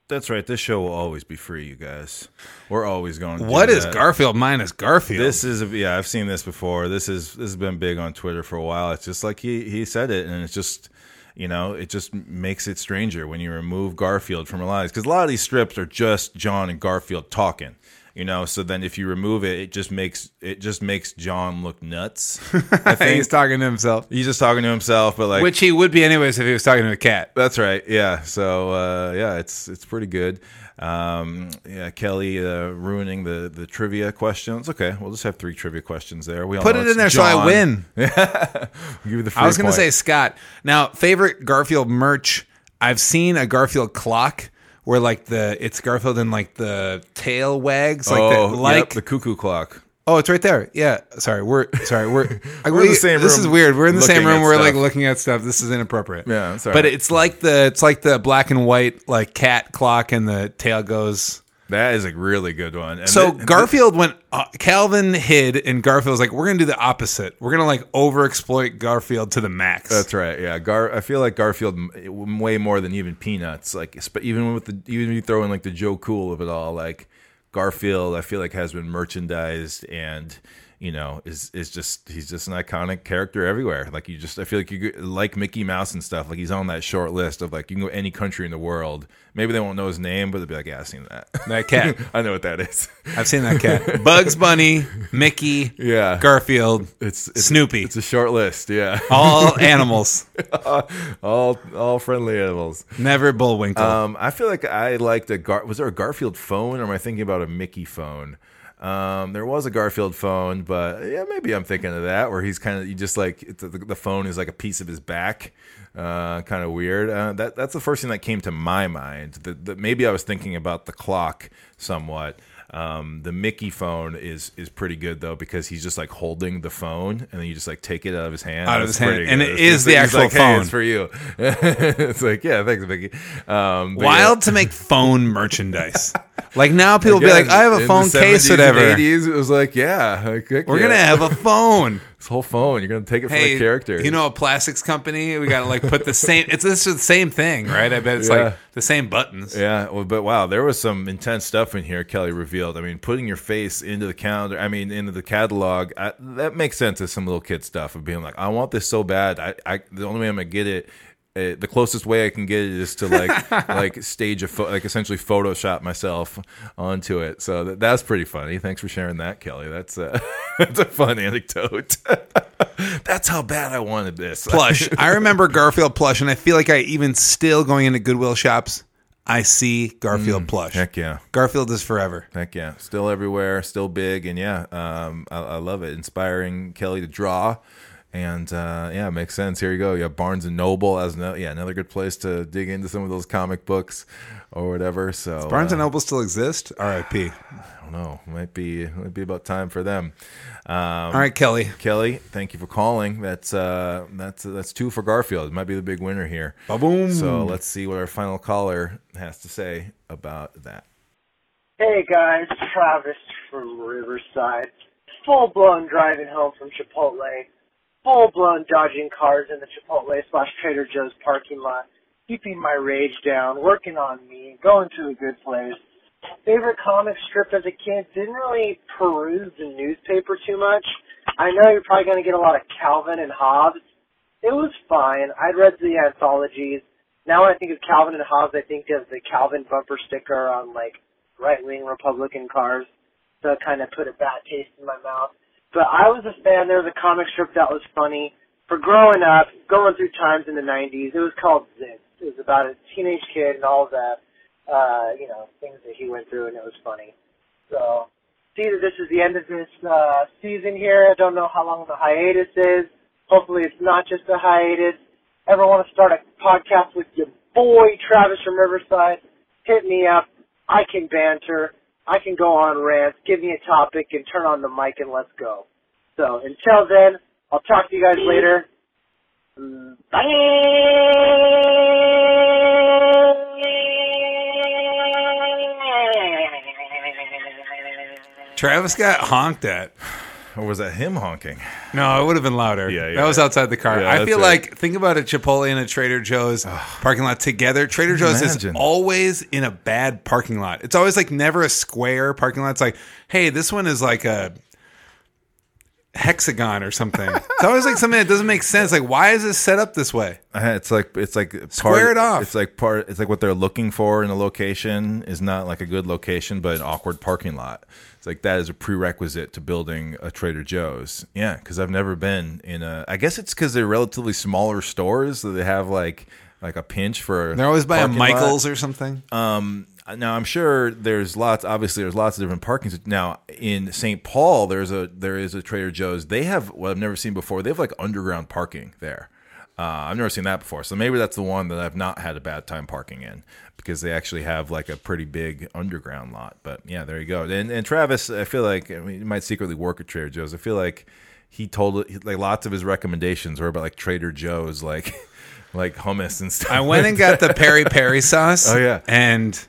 That's right. This show will always be free, you guys. We're always going. To What is that. Garfield minus Garfield? This is a, yeah. I've seen this before. This is this has been big on Twitter for a while. It's just like he he said it, and it's just you know it just makes it stranger when you remove Garfield from our lives because a lot of these strips are just John and Garfield talking. You know, so then if you remove it, it just makes it just makes John look nuts. I think He's talking to himself, he's just talking to himself, but like which he would be anyways if he was talking to a cat. That's right. Yeah. So uh, yeah, it's it's pretty good. Um, yeah, Kelly uh, ruining the the trivia questions. Okay, we'll just have three trivia questions there. We all Put it in there so I John. win. Give you the I was going to point. say Scott. Now, favorite Garfield merch. I've seen a Garfield clock where like the it's Garfield and like the tail wags like oh, the, like yep, the cuckoo clock. oh it's right there. Yeah, sorry, we're sorry we're We're in the same This room is weird. We're in the same room. We're like looking at stuff. This is inappropriate. Yeah, Sorry. but it's like the it's like the black and white like cat clock and the tail goes. That is a really good one. And So thi- Garfield went. Uh, Calvin hid, and Garfield was like, "We're gonna do the opposite. We're gonna like overexploit Garfield to the max." That's right. Yeah, Gar. I feel like Garfield m- way more than even Peanuts. Like, even with the even if you throw in like the Joe Cool of it all, like Garfield, I feel like has been merchandised and you know is is just he's just an iconic character everywhere. Like you just I feel like you like Mickey Mouse and stuff. Like he's on that short list of like you can go any country in the world. Maybe they won't know his name, but they'll be like, yeah, I've seen that. That cat. I know what that is. I've seen that cat. Bugs Bunny, Mickey, Yeah. Garfield, It's, it's Snoopy. It's a short list. Yeah. all animals. all all friendly animals. Never Bullwinkle. Um, I feel like I liked a Gar. Was there a Garfield phone, or am I thinking about a Mickey phone? Um, there was a Garfield phone, but yeah, maybe I'm thinking of that where he's kind of you just like it's, the, the phone is like a piece of his back, uh, kind of weird. Uh, that that's the first thing that came to my mind. That, maybe I was thinking about the clock somewhat. Um, the Mickey phone is is pretty good though because he's just like holding the phone and then you just like take it out of his hand. Out of his hand. And good. it is the actual like, "Hey, phone." it's for you. it's like yeah, thanks, Mickey. Um, Wild yeah. to make phone merchandise. Like now, people be like, "I have in a the phone case, 70s whatever." and 80s, it was like, yeah, like, heck We're yeah. gonna have a phone. this whole phone. You're gonna take it from hey, the character. you know, a plastics company. We gotta like put the same. It's this is the same thing, right? I bet it's Yeah. like the same buttons. Yeah, well, but wow, there was some intense stuff in here. Kelly revealed. I mean, putting your face into the calendar. I mean, into the catalog. I, that makes sense as some little kid stuff of being like, I want this so bad. I, I the only way I'm gonna get it. Uh, the closest way I can get it is to like like stage a pho- like essentially Photoshop myself onto it. So that, that's pretty funny. Thanks for sharing that, Kelly. That's uh, that's a fun anecdote. that's how bad I wanted this Plush. I remember Garfield plush, and I feel like I even still going into Goodwill shops. I see Garfield plush. Mm, Heck yeah. Garfield is forever. Heck yeah, still everywhere, still big, and yeah, um, I, I love it. Inspiring Kelly to draw, and uh, yeah, it makes sense. Here you go. You have Barnes and Noble as no, yeah another good place to dig into some of those comic books or whatever. So Barnes and uh, Noble still exist. R.I.P. I don't know, might be might be about time for them. Um, All right, Kelly. Kelly, thank you for calling. That's uh, that's that's two for Garfield. It Might be the big winner here. Ba-boom. So let's see what our final caller has to say about that. Hey guys, Travis from Riverside. Full blown driving home from Chipotle. Full blown dodging cars in the Chipotle slash Trader Joe's parking lot. Keeping my rage down, working on me, going to a good place. Favorite comic strip as a kid, didn't really peruse the newspaper too much. I know you're probably going to get a lot of Calvin and Hobbes. It was fine. I'd read the anthologies. Now when I think of Calvin and Hobbes, I think of the Calvin bumper sticker on like right wing Republican cars. So it kind of put a bad taste in my mouth. But I was a fan. There was a comic strip that was funny. For growing up, going through times in the 90s, it was called Zit. It was about a teenage kid and all the, uh, you know, things that he went through, and it was funny. So, see that this is the end of this uh, season here. I don't know how long the hiatus is. Hopefully it's not just a hiatus. Ever want to start a podcast with your boy Travis from Riverside? Hit me up. I can banter. I can go on rants. Give me a topic and turn on the mic and let's go. So until then, I'll talk to you guys later. Bye. Travis got honked at. Or was that him honking? No, it would have been louder. Yeah, yeah. that was outside the car. Yeah, I feel right. like think about a Chipotle and a Trader Joe's parking lot together. Trader Joe's Imagine. is always in a bad parking lot. It's always like never a square parking lot. It's like, hey, this one is like a hexagon or something. it's always like something that doesn't make sense. Like, why is this set up this way? Uh, It's like it's like part, Square it off. It's like part. It's like what they're looking for in a location is not like a good location, but an awkward parking lot. It's like that is a prerequisite to building a Trader Joe's. Yeah, because I've never been in a. I guess it's because they're relatively smaller stores, so they have like like a pinch for. They're always by a parking lot. Michaels or something. Um, now I'm sure there's lots. Obviously, there's lots of different parking. Now in St. Paul, there's a there is a Trader Joe's. They have what I've never seen before. They have like underground parking there. Uh, I've never seen that before. So maybe that's the one that I've not had a bad time parking in because they actually have like a pretty big underground lot. But yeah, there you go. And, and Travis, I feel like I mean, he might secretly work at Trader Joe's. I feel like he told like lots of his recommendations were about like Trader Joe's, like like hummus and stuff. I went and got the peri peri sauce. Oh, yeah. and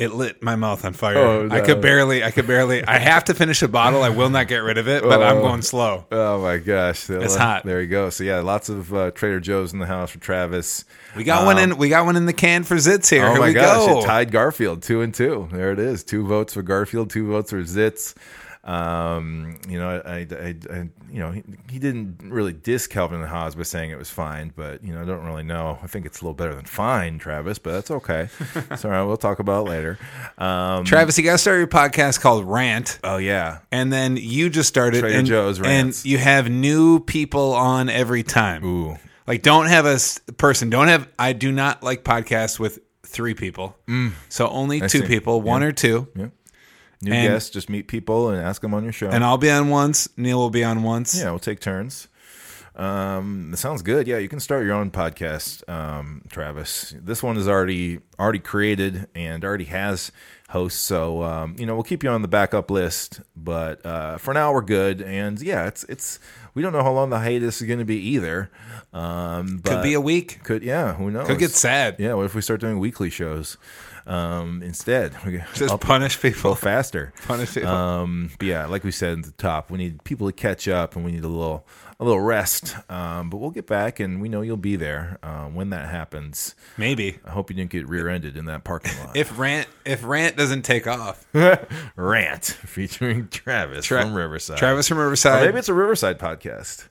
it lit my mouth on fire. Oh, I could barely. I could barely. I have to finish a bottle. I will not get rid of it, but I'm Oh. going slow. Oh my gosh, It's hot. There you go. So yeah, lots of uh, Trader Joe's in the house for Travis. We got one Um, in. We got one in the can for Zits here. Oh here my gosh, go. it tied Garfield two and two. There it is. Two votes for Garfield, two votes for Zits. Um, you know, I, I, I you know, he, he didn't really diss Calvin and Hobbes by saying it was fine, but you know, I don't really know. I think it's a little better than fine, Travis, but that's okay. it's all right. We'll talk about it later. Um, Travis, you got to start your podcast called Rant, Oh yeah, and then you just started Trader and, Joe's Rants. and you have new people on every time. ooh, Like, don't have a person. Don't have. I do not like podcasts with three people. So only Mm. I two see. people, one or two, new And- guests. Just meet people and ask them on your show. and I'll be on once. Neil will be on once. Yeah, we'll take turns. Um, it sounds good. Yeah, you can start your own podcast, um, Travis. This one is already already created and already has hosts, so um, you know we'll keep you on the backup list. But uh, for now, we're good. And yeah, it's it's we don't know how long the hiatus is going to be either. Um, Could be a week. Could yeah, who knows? Could get sad. Yeah, what if we start doing weekly shows um, instead? Just I'll- punish people. faster. Punish people. Um, but yeah, like we said at the top, we need people to catch up, and we need a little a little rest. Um, but we'll get back, and we know you'll be there uh, when that happens. Maybe I hope you didn't get rear-ended in that parking lot. if rant if rant doesn't take off. Rant featuring Travis Tra- from Riverside. Travis from Or Riverside. maybe it's a Riverside podcast.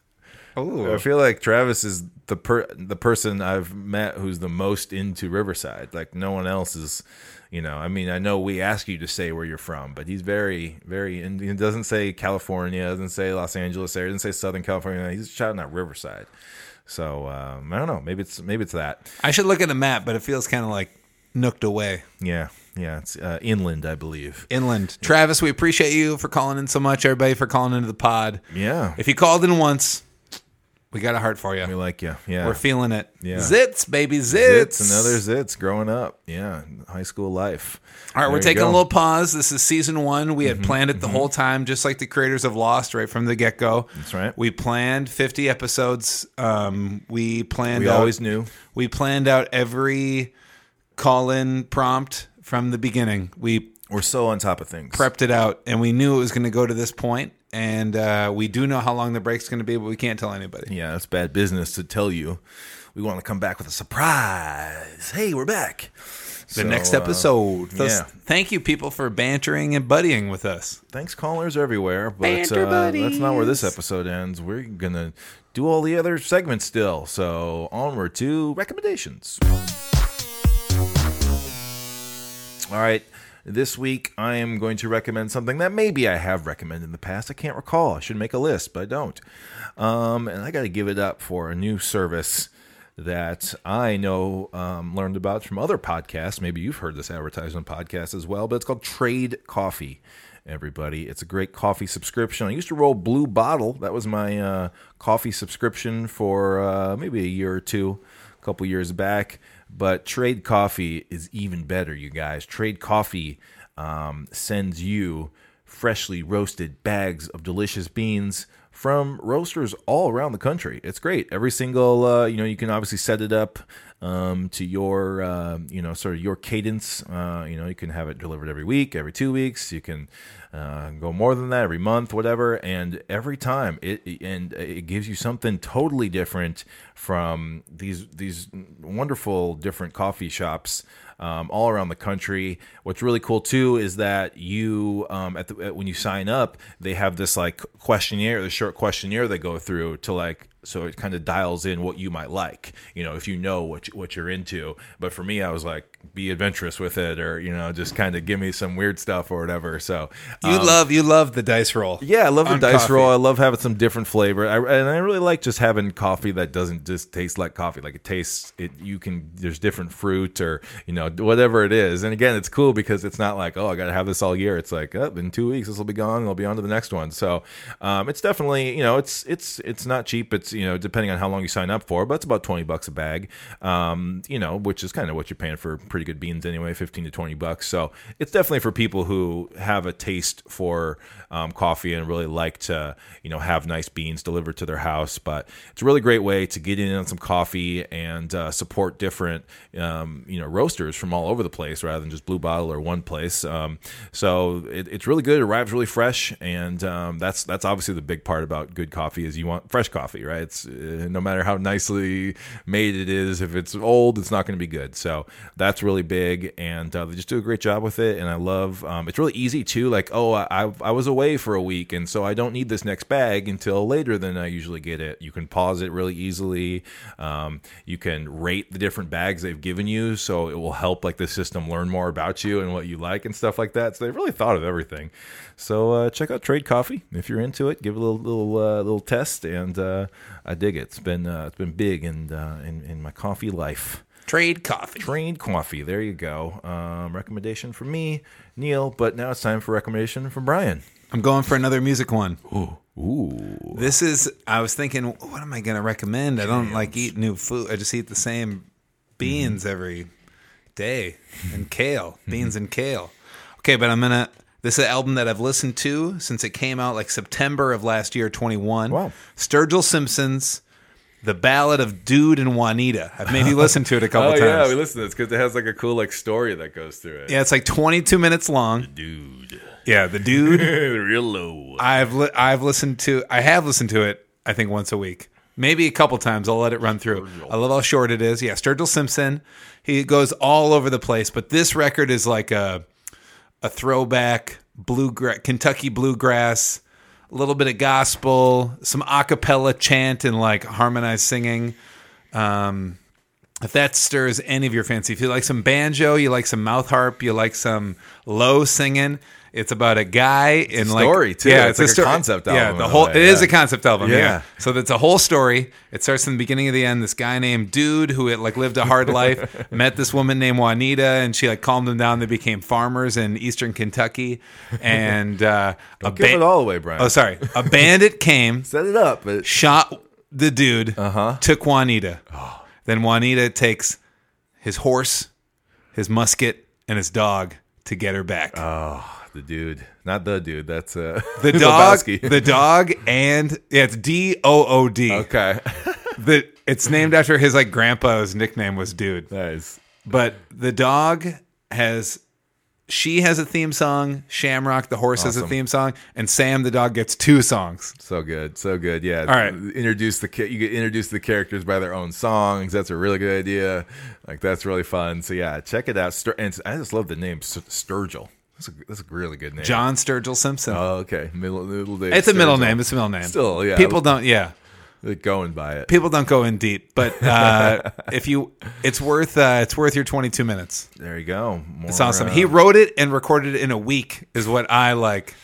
Ooh. I feel like Travis is the per the person I've met who's the most into Riverside. Like no one else is, you know. I mean, I know we ask you to say where you're from, but he's very, very. And he doesn't say California, doesn't say Los Angeles area, doesn't say Southern California. He's shouting out Riverside. So um, I don't know. Maybe it's maybe it's that. I should look at a map, but it feels kind of like nooked away. Yeah, yeah. It's uh, inland, I believe. Inland. Travis, we appreciate you for calling in so much. Everybody for calling into the pod. Yeah, If you called in once, we got a heart for you. we like you. Yeah, We're feeling it. Yeah. Zits, baby, zits. zits. Another zits growing up. Yeah, high school life. All right, we're taking a go. Mm-hmm. little pause. This is season one. We had planned it the whole time, just like the creators of Lost, right from the get go. That's right. We planned 50 episodes. Um, we planned. We out, always knew. We planned out every call in prompt from the beginning. We We're so on top of things. prepped it out, and we knew it was going to go to this point. And uh, we do know how long the break's going to be, but we can't tell anybody. Yeah, it's bad business to tell you. We want to come back with a surprise. Hey, we're back. The So, next uh, episode. Thus- yeah. Thank you, people, for bantering and buddying with us. thanks, callers everywhere. But Banter uh, that's not where this episode ends. We're gonna do all the other segments still. So onward to recommendations. All right. This week, I am going to recommend something that maybe I have recommended in the past. I can't recall. I should make a list, but I don't. Um, and I got to give it up for a new service that I know um, learned about from other podcasts. Maybe you've heard this advertised on podcasts as well, but it's called Trade Coffee. Everybody, it's a great coffee subscription. I used to roll Blue Bottle. That was my uh, coffee subscription for uh, maybe a year or two, a couple years back. But Trade Coffee is even better, you guys. Trade Coffee um, sends you freshly roasted bags of delicious beans from roasters all around the country. It's great. Every single, uh, you know, you can obviously set it up um, to your, uh, you know, sort of your cadence. Uh, you know, you can have it delivered every week, every two weeks. You can uh, go more than that every month, whatever. And every time, it and it gives you something totally different from these these wonderful different coffee shops um, all around the country. What's really cool too is that you, um, at the at, when you sign up, they have this like questionnaire, the short questionnaire they go through to like. So it kind of dials in what you might like, you know, if you know what you, what you're into. But for me, I was like, be adventurous with it, or you know, just kind of give me some weird stuff or whatever. So You um, love you love the dice roll. yeah, I love the dice coffee. roll. I love having some different flavor. I, and I really like just having coffee that doesn't just taste like coffee. Like it tastes, it you can. There's different fruit or you know whatever it is. And again, it's cool because it's not like oh I got to have this all year. It's like oh, in two weeks this will be gone. and I'll be on to the next one. So um, it's definitely you know it's it's it's not cheap. It's you know depending on how long you sign up for, but it's about twenty bucks a bag. Um, you know which is kind of what you're paying for pretty good beans anyway, fifteen to twenty bucks. So it's definitely for people who have a taste for um, coffee and really like to you know have nice beans delivered to their house. But it's a really great way to get in on some coffee and uh, support different um, you know roasters from all over the place rather than just Blue Bottle or one place. Um, so it, it's really good. It arrives really fresh, and um, that's that's obviously the big part about good coffee is you want fresh coffee, right? It's uh, no matter how nicely made it is, if it's old, it's not going to be good. So that's really big, and uh, they just do a great job with it. And I love um, it's really easy too. Like oh, I I was away for a week, and so I don't need this next bag until later than I usually get it. You can pause it really easily. Um, you can rate the different bags they've given you, so it will help like the system learn more about you and what you like and stuff like that. So they've really thought of everything. So uh, check out Trade Coffee if you're into it. Give it a little little uh, little test, and uh, I dig it. It's been uh, it's been big in, uh, in in my coffee life. Trade coffee. Trade Coffee. There you go. Um, recommendation from me, Neil. But now it's time for recommendation from Brian. I'm going for another music one. Ooh, Ooh. This is. I was thinking, what am I going to recommend? I don't like eat new food. I just eat the same beans every day and kale, beans and kale. Okay, but I'm gonna. This is an album that I've listened to since it came out, like September of last year, 21. Wow. Sturgill Simpson's "The Ballad of Dood and Juanita." I've made you listen to it a couple Oh times. yeah, we listened to this because it has like a cool like story that goes through it. yeah, it's like 22 minutes long. dude, Yeah, the dude. real low. I've li- I've listened to I have listened to it I think once a week maybe a couple times I'll let it run through I love how short it is yeah Sturgill Simpson he goes all over the place but this record is like a a throwback bluegrass Kentucky bluegrass a little bit of gospel some a cappella chant and like harmonized singing. Um if that stirs any of your fancy, if you like some banjo, you like some mouth harp, you like some low singing, it's about a guy in like story, too. Yeah, It's like a sto- concept Yeah, album the whole way, it is yeah. a concept album. Yeah. Yeah. so that's a whole story. It starts in the beginning of the end. This guy named Dude who had like lived a hard life met this woman named Juanita, and she like calmed him down. They became farmers in eastern Kentucky, and uh, a Give it all away, Brian. Oh, sorry, a bandit came Set it up, but shot the dude, Uh-huh. took Juanita. Then Juanita takes his horse, his musket, and his dog to get her back. Oh, the dude, not the dude. That's uh, the dog, the dog, and yeah, it's D O O D. okay, The it's named after his like grandpa's nickname was Dude. nice. But the dog has she has a theme song, Shamrock the horse has a Awesome. theme song, and Sam the dog gets two songs. So good, so good. Yeah. All right. Introduce the ca- you get introduce the characters by their own songs. That's a really good idea. Like that's really fun. So yeah, check it out. Stur- and I just love the name St- Sturgill. That's a that's a really good name. John Sturgill Simpson. Oh, okay. Middle middle name. it's a middle Sturgill. name. It's a middle name. Still, yeah. People don't. Yeah. They're going by it. people don't go in deep, but uh, if you, it's worth uh, it's worth your 22 minutes. There you go. More, It's awesome. uh, He wrote it and recorded it in a week, is what I like.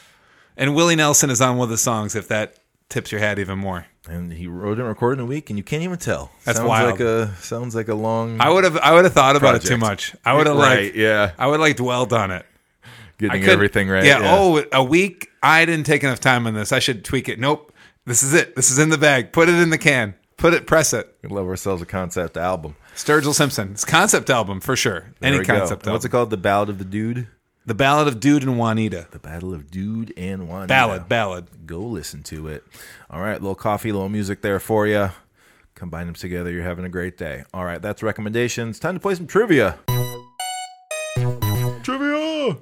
And Willie Nelson is on one of the songs. If that tips your hat even more, and he wrote and recorded in a week, and you can't even tell. That's sounds wild. Like a sounds like a long. I would have I would have thought about it too much. I would have Right, like yeah. I would like dwelled on it. Getting everything right. Yeah, Oh, a week. I didn't take enough time on this. I should tweak it. Nope. This is it. This is in the bag. Put it in the can. Put it. Press it. we love ourselves a concept album. Sturgill Simpson. It's a concept album for sure. There Any concept album. What's it called? The Ballad of the Dude. The Ballad of Dood and Juanita. The Battle of Dude and One. Ballad. Ballad. Go listen to it. All right, little coffee, little music there for you. Combine them together. You're having a great day. All right, that's recommendations. Time to play some trivia.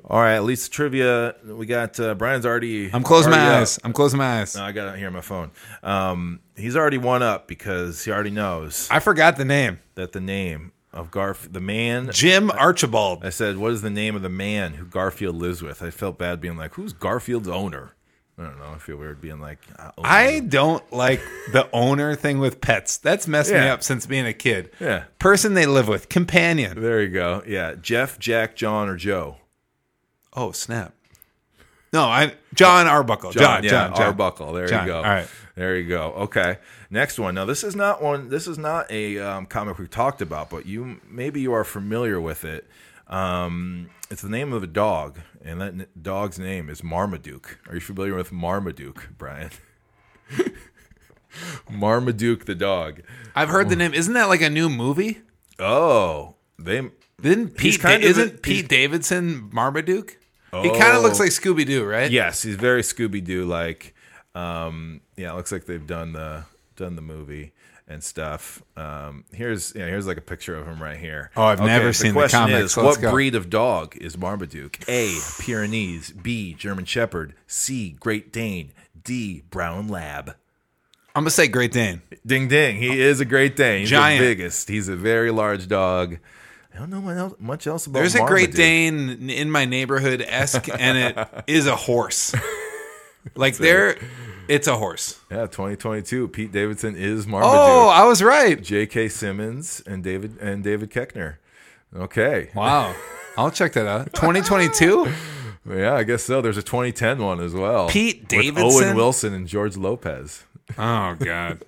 All right, at least trivia. We got uh, Brian's already. I'm closing my already up. eyes. I'm closing my eyes. No, I got it here on my phone. Um, he's already one up because he already knows I forgot the name. that the name of Garf, the man. Jim Archibald. I said, "What is the name of the man who Garfield lives with?" I felt bad being like, "Who's Garfield's owner?" I don't know. I feel weird being like, uh, owner. I don't like the owner thing with pets. That's messed me Yeah. up since being a kid. Yeah. Person they live with, companion. There you go. Yeah, Jeff, Jack, John, or Joe. Oh snap! No, I John Arbuckle. John, John, yeah, John, Arbuckle. There John. you go. All right. there you go. Okay, next one. Now this is not one. This is not a um, comic we've talked about, but you maybe you are familiar with it. Um, it's the name of a dog, and that dog's name is Marmaduke. Are you familiar with Marmaduke, Brian? Marmaduke the dog. I've heard the name. Isn't that like a new movie? Oh, they Didn't Pete? kind of isn't a- Pete Davidson Marmaduke? He kind Oh. of looks like Scooby Doo, right? Yes, he's very Scooby Doo like. Um, yeah, it looks like they've done the done the movie and stuff. Um, here's yeah, here's like a picture of him right here. Oh, I've never seen the question comics, Is, so let's what go. breed of dog is Marmaduke? A. Pyrenees. B. German Shepherd. C. Great Dane. D. Brown Lab. I'm gonna say Great Dane. Ding ding. He is a Great Dane. He's Giant. the biggest. He's a very large dog. I don't know else, much else about. There's a Great Dane in my neighborhood esque, and it is a horse. Like there, it's a horse. Yeah, 2022. Pete Davidson is Marmaduke. Oh, I was right. J.K. Simmons and David and David Koechner. Okay. Wow, I'll check that out. 2022. Yeah, I guess so. There's a 2010 one as well. Pete Davidson? Owen Wilson, and George Lopez. Oh God.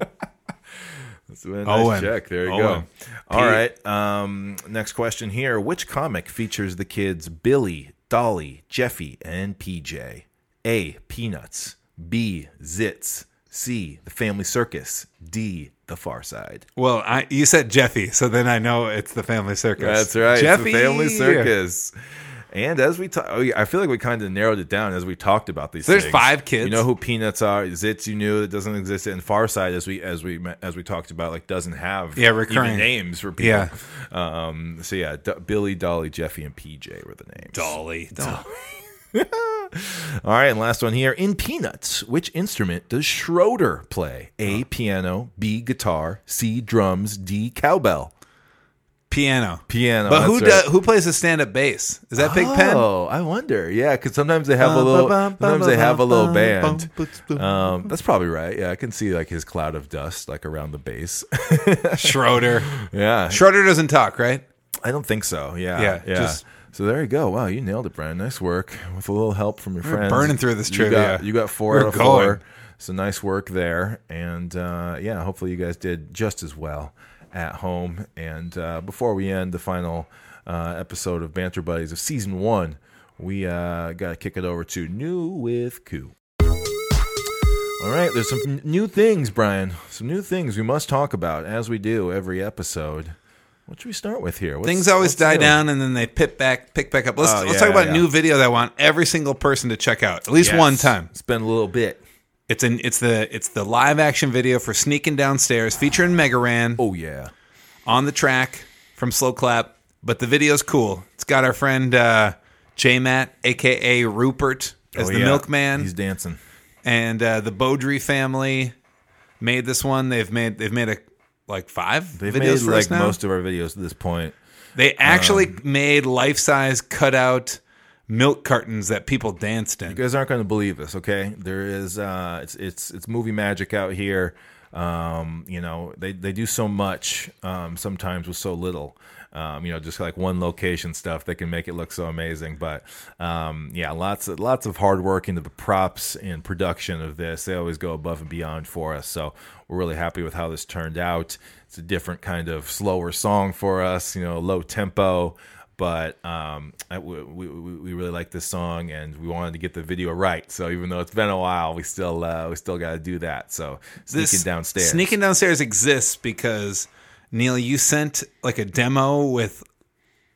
That's a nice Owen. check. There you Owen. go. All Pete. right. Um, next question here. Which comic features the kids Billy, Dolly, Jeffy, and PJ? A. Peanuts. B. Zits. C. The Family Circus. D. The Far Side. Well, I you said Jeffy, so then I know it's the Family Circus. That's right. Jeffy. It's the Family Circus. And as we talk, I feel like we kind of narrowed it down as we talked about these. There's things. five kids. You know who Peanuts are? Zits, you knew it doesn't exist. And Farside, as we as we as we talked about, like doesn't have Yeah, even recurring. names for people. Yeah. Um. So yeah, D- Billy, Dolly, Jeffy, and PJ were the names. Dolly. Dolly. All right, and last one here. In Peanuts, which instrument does Schroeder play? A. Piano. B. Guitar. C. Drums. D. Cowbell. Piano. Piano. But who right. does who plays the stand up bass? Is that Pig-Pen? Oh, I wonder. Yeah, because sometimes they have a little. Sometimes they have a little band. Um, that's probably right. Yeah, I can see like his cloud of dust like around the bass. Schroeder. yeah, Schroeder doesn't talk, right? I don't think so. Yeah, Yeah, yeah. just- so there you go. Wow, you nailed it, Brian. Nice work with a little help from your We're friends. burning through this You trivia. got, you got 4 We're out of going. four. So nice work there, and uh, yeah, hopefully you guys did just as well at home. And uh, before we end the final uh, episode of Banter Buddies of season one, we uh, got to kick it over to New with Koo. All right, there's some n- new things, Brian. Some new things we must talk about as we do every episode. What should we start with here? What's- Things always die new? down and then they pick back pick back up. Let's Oh, let's yeah, talk about yeah. a new video that I want every single person to check out at least Yes. one time. It's been a little bit. It's an it's the it's the live action video for Sneaking Downstairs featuring Mega Ran Oh yeah. on the track from Slow Clap. But the video's cool. It's got our friend uh, J Matt, aka Rupert, as Oh, the yeah. milkman. He's dancing. and uh, the Beaudry family made this one. They've made they've made a like five They've videos made for like us now. most of our videos at this point. they actually Um, made life size cutout milk cartons that people danced in. You guys aren't going to believe this, okay? There is uh it's it's it's movie magic out here. Um, you know, they they do so much um sometimes with so little. Um, you know, just like one location stuff that can make it look so amazing. But um, yeah, lots of lots of hard work into the props and production of this. They always go above and beyond for us. So we're really happy with how this turned out. It's a different kind of slower song for us. You know, low tempo but um, I, we, we, we really like this song and we wanted to get the video right. So even though it's been a while, we still uh, we still got to do that. So sneaking This- downstairs, Sneaking downstairs exists because Neil, you sent like a demo with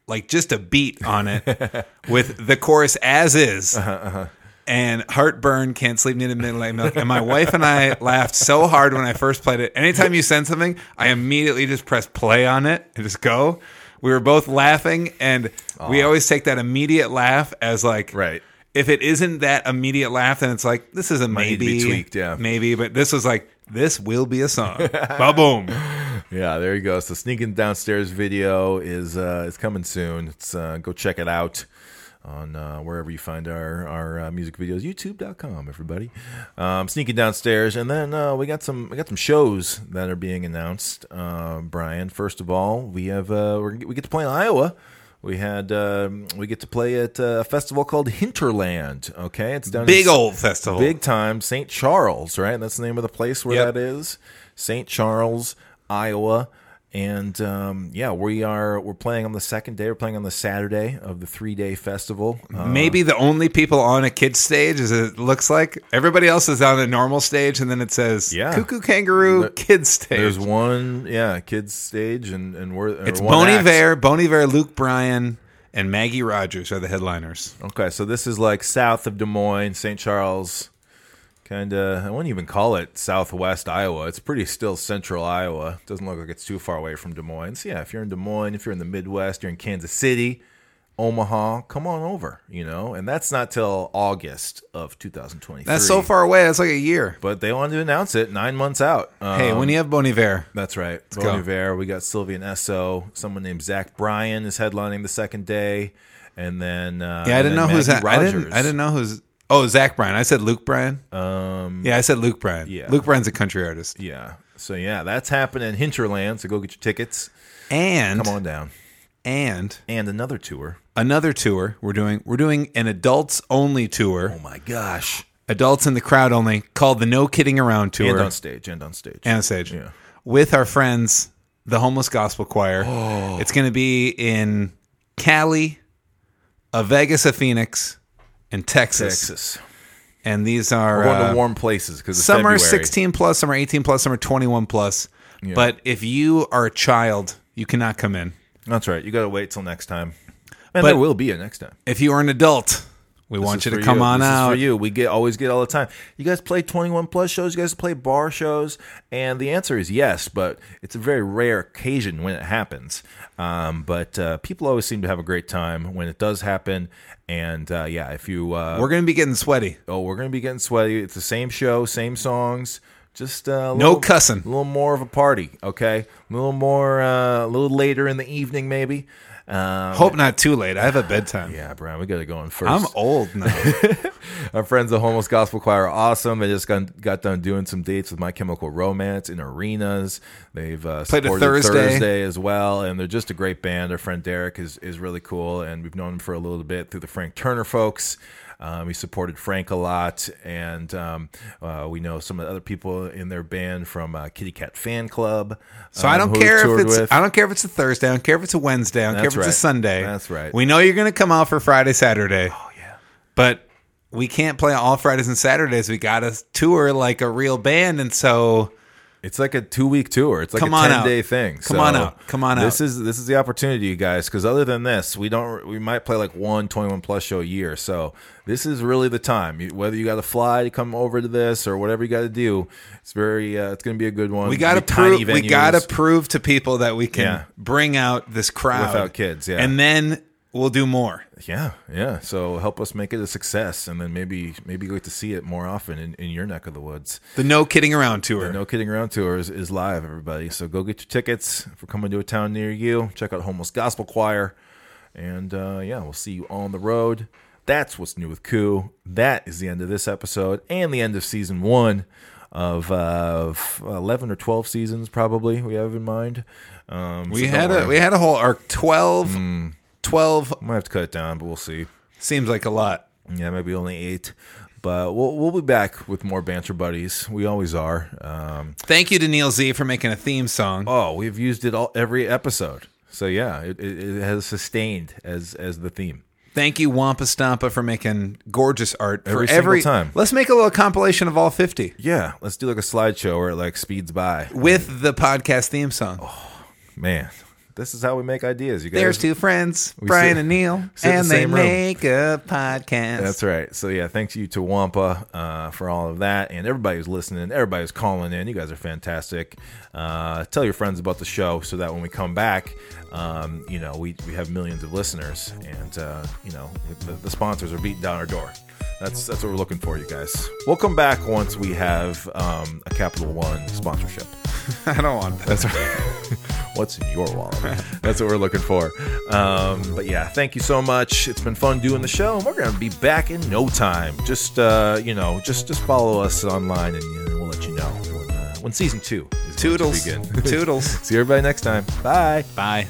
like just a beat on it with the chorus as is. Uh-huh, And heartburn, can't sleep near the midnight milk. And my wife and I laughed so hard when I first played it. Anytime you send something, I immediately just press play on it and just go. We were both laughing, and we always take that immediate laugh as like Right. If it isn't that immediate laugh, then it's like this is a Might need to be maybe, tweaked, yeah. maybe. But this was like this will be a song. Ba boom. Yeah, there you go. So sneaking downstairs video is uh, is coming soon. It's uh, go check it out on uh, wherever you find our our uh, music videos. YouTube.com, everybody. Um, sneaking downstairs, and then uh, we got some we got some shows that are being announced. Uh, Brian, first of all, we have uh, we're, we get to play in Iowa. We had um, we get to play at a festival called Hinterland. Okay, it's down in Big S- old festival. big time St. Charles, right? That's the name of the place where Yep. that is. St. Charles, Iowa. And um, yeah, we are we're playing on the second day. We're playing on the Saturday of the three day festival. Uh, Maybe the only people on a kid stage as it looks like. Everybody else is on a normal stage, and then it says Yeah. Koo Koo Kanga Roo There- Kids Stage. there's one, yeah, kids stage, and and we're it's Bon. Iver, Bon Iver, Luke Bryan, and Maggie Rogers are the headliners. Okay, so this is like south of Des Moines, St. Charles, kind of. I wouldn't even call it Southwest Iowa. It's pretty still central Iowa. Doesn't look like it's too far away from Des Moines. So yeah, if you're in Des Moines, if you're in the Midwest, you're in Kansas City, Omaha, come on over. You know, and that's not till August of 2023. That's so far away. That's like a year. But they wanted to announce it nine months out. hey, Um, when you have Bon Iver, that's right. go. Bon Iver. We got Sylvan Esso. Someone named Zach Bryan is headlining the second day, and then uh, yeah, I didn't know who's that. I didn't. Rogers. I didn't know who's. Oh, Zach Bryan. I said Luke Bryan. Um, Yeah, I said Luke Bryan. Yeah. Luke Bryan's a country artist. yeah. So yeah, that's happening in Hinterland. So go get your tickets. And Come on down. and And another tour. another tour we're doing. We're doing an adults only tour. Oh my gosh! adults in the crowd only called the No Kidding Around tour And on stage. And on stage. and on stage Yeah. with our friends, the Homeless Gospel Choir. Oh. It's going to be in Cali, a Vegas, a Phoenix, and Texas. Texas. and these are We're going uh, to warm places because some are 16 plus, some are 18 plus, some are 21 plus. But if you are a child, you cannot come in. That's right. You got to wait till next time. And But- there will be a next time. If you are an adult, we This want you to come on this out. Is for you. We get always get all the time. You guys play 21 plus shows. You guys play bar shows, and the answer is yes. But it's a very rare occasion when it happens. Um, but uh, people always seem to have a great time when it does happen. And uh, yeah, if you uh, We're going to be getting sweaty. oh, we're gonna be getting sweaty. It's the same show, same songs. Just uh, a No cussing. A little more of a party, okay? A little more, uh, a little later in the evening, maybe. Um, Hope not too late. I have a bedtime. yeah, Brian, we got to go in first. I'm old now. Our friends at Homeless Gospel Choir are awesome. They just got, got done doing some dates with My Chemical Romance in arenas. They've uh, Played a Thursday. Thursday as well, and they're just a great band. Our friend Derek is, is really cool, and we've known him for a little bit through the Frank Turner folks. Um, he supported Frank a lot, and um, uh, we know some of the other people in their band from uh, Kitty Cat Fan Club. So I um, don't care if it's with. I don't care if it's a Thursday, I don't care if it's a Wednesday, I don't That's care if it's a. Sunday. That's right. We know you're going to come out for Friday, Saturday. Oh yeah. But we can't play all Fridays and Saturdays. We got to tour like a real band, and so It's like a two week tour. It's like Come a on ten out. day thing. Come So on out. Come on out. This is this is the opportunity, you guys. Because other than this, we don't. We might play like one 21 plus show a year. So this is really the time. You- Whether you got to fly to come over to this or whatever you got to do, it's very. Uh, it's going to be a good one. we got to Be prove we venues. got to prove to people that we can Yeah. bring out this crowd Without kids, yeah. and then we'll do more. Yeah, yeah. So help us make it a success, and then maybe maybe you get to see it more often in, in your neck of the woods. The no kidding around tour. The No Kidding Around tour is, is live, everybody. So go get your tickets if we're coming to a town near you. Check out Homeless Gospel Choir. And uh, yeah, we'll see you on the road. That's what's new with Koo. That is the end of this episode and the end of season one of uh, 11 or 12 seasons, probably, we have in mind. Um, we so had a we had a whole arc 12 12 Might have to cut it down, but we'll see. seems like a lot. Yeah, maybe only eight. But we'll, we'll be back with more banter buddies. We always are. Um, Thank you to Neil Z for making a theme song. Oh, we've used it all every episode. So yeah, it, it, it has sustained as as the theme. Thank you, Wampa Stampa, for making gorgeous art Every for single every time. Let's make a little compilation of all 50 Yeah, let's do like a slideshow where it like speeds by. with the podcast theme song. Oh, Man, this is how we make ideas. You guys. There's two friends, Brian sit- and Neil, in the and they room. make a podcast. That's right. So yeah, thanks you to Wampa uh, for all of that, and everybody who's listening, everybody who's calling in. You guys are fantastic. Uh, tell your friends about the show so that when we come back, um, you know we, we have millions of listeners, and uh, you know the, the sponsors are beating down our door. That's that's what we're looking for, you guys. We'll come back once we have um, a Capital One sponsorship. I don't want that. That's right. What's in your wallet? That's what we're looking for. Um, but yeah, thank you so much. It's been fun doing the show, and we're gonna be back in no time. Just uh, you know, just just follow us online, and you know, we'll let you know when, uh, when season two is Toodles. going to begin. Toodles. See everybody next time. Bye. Bye.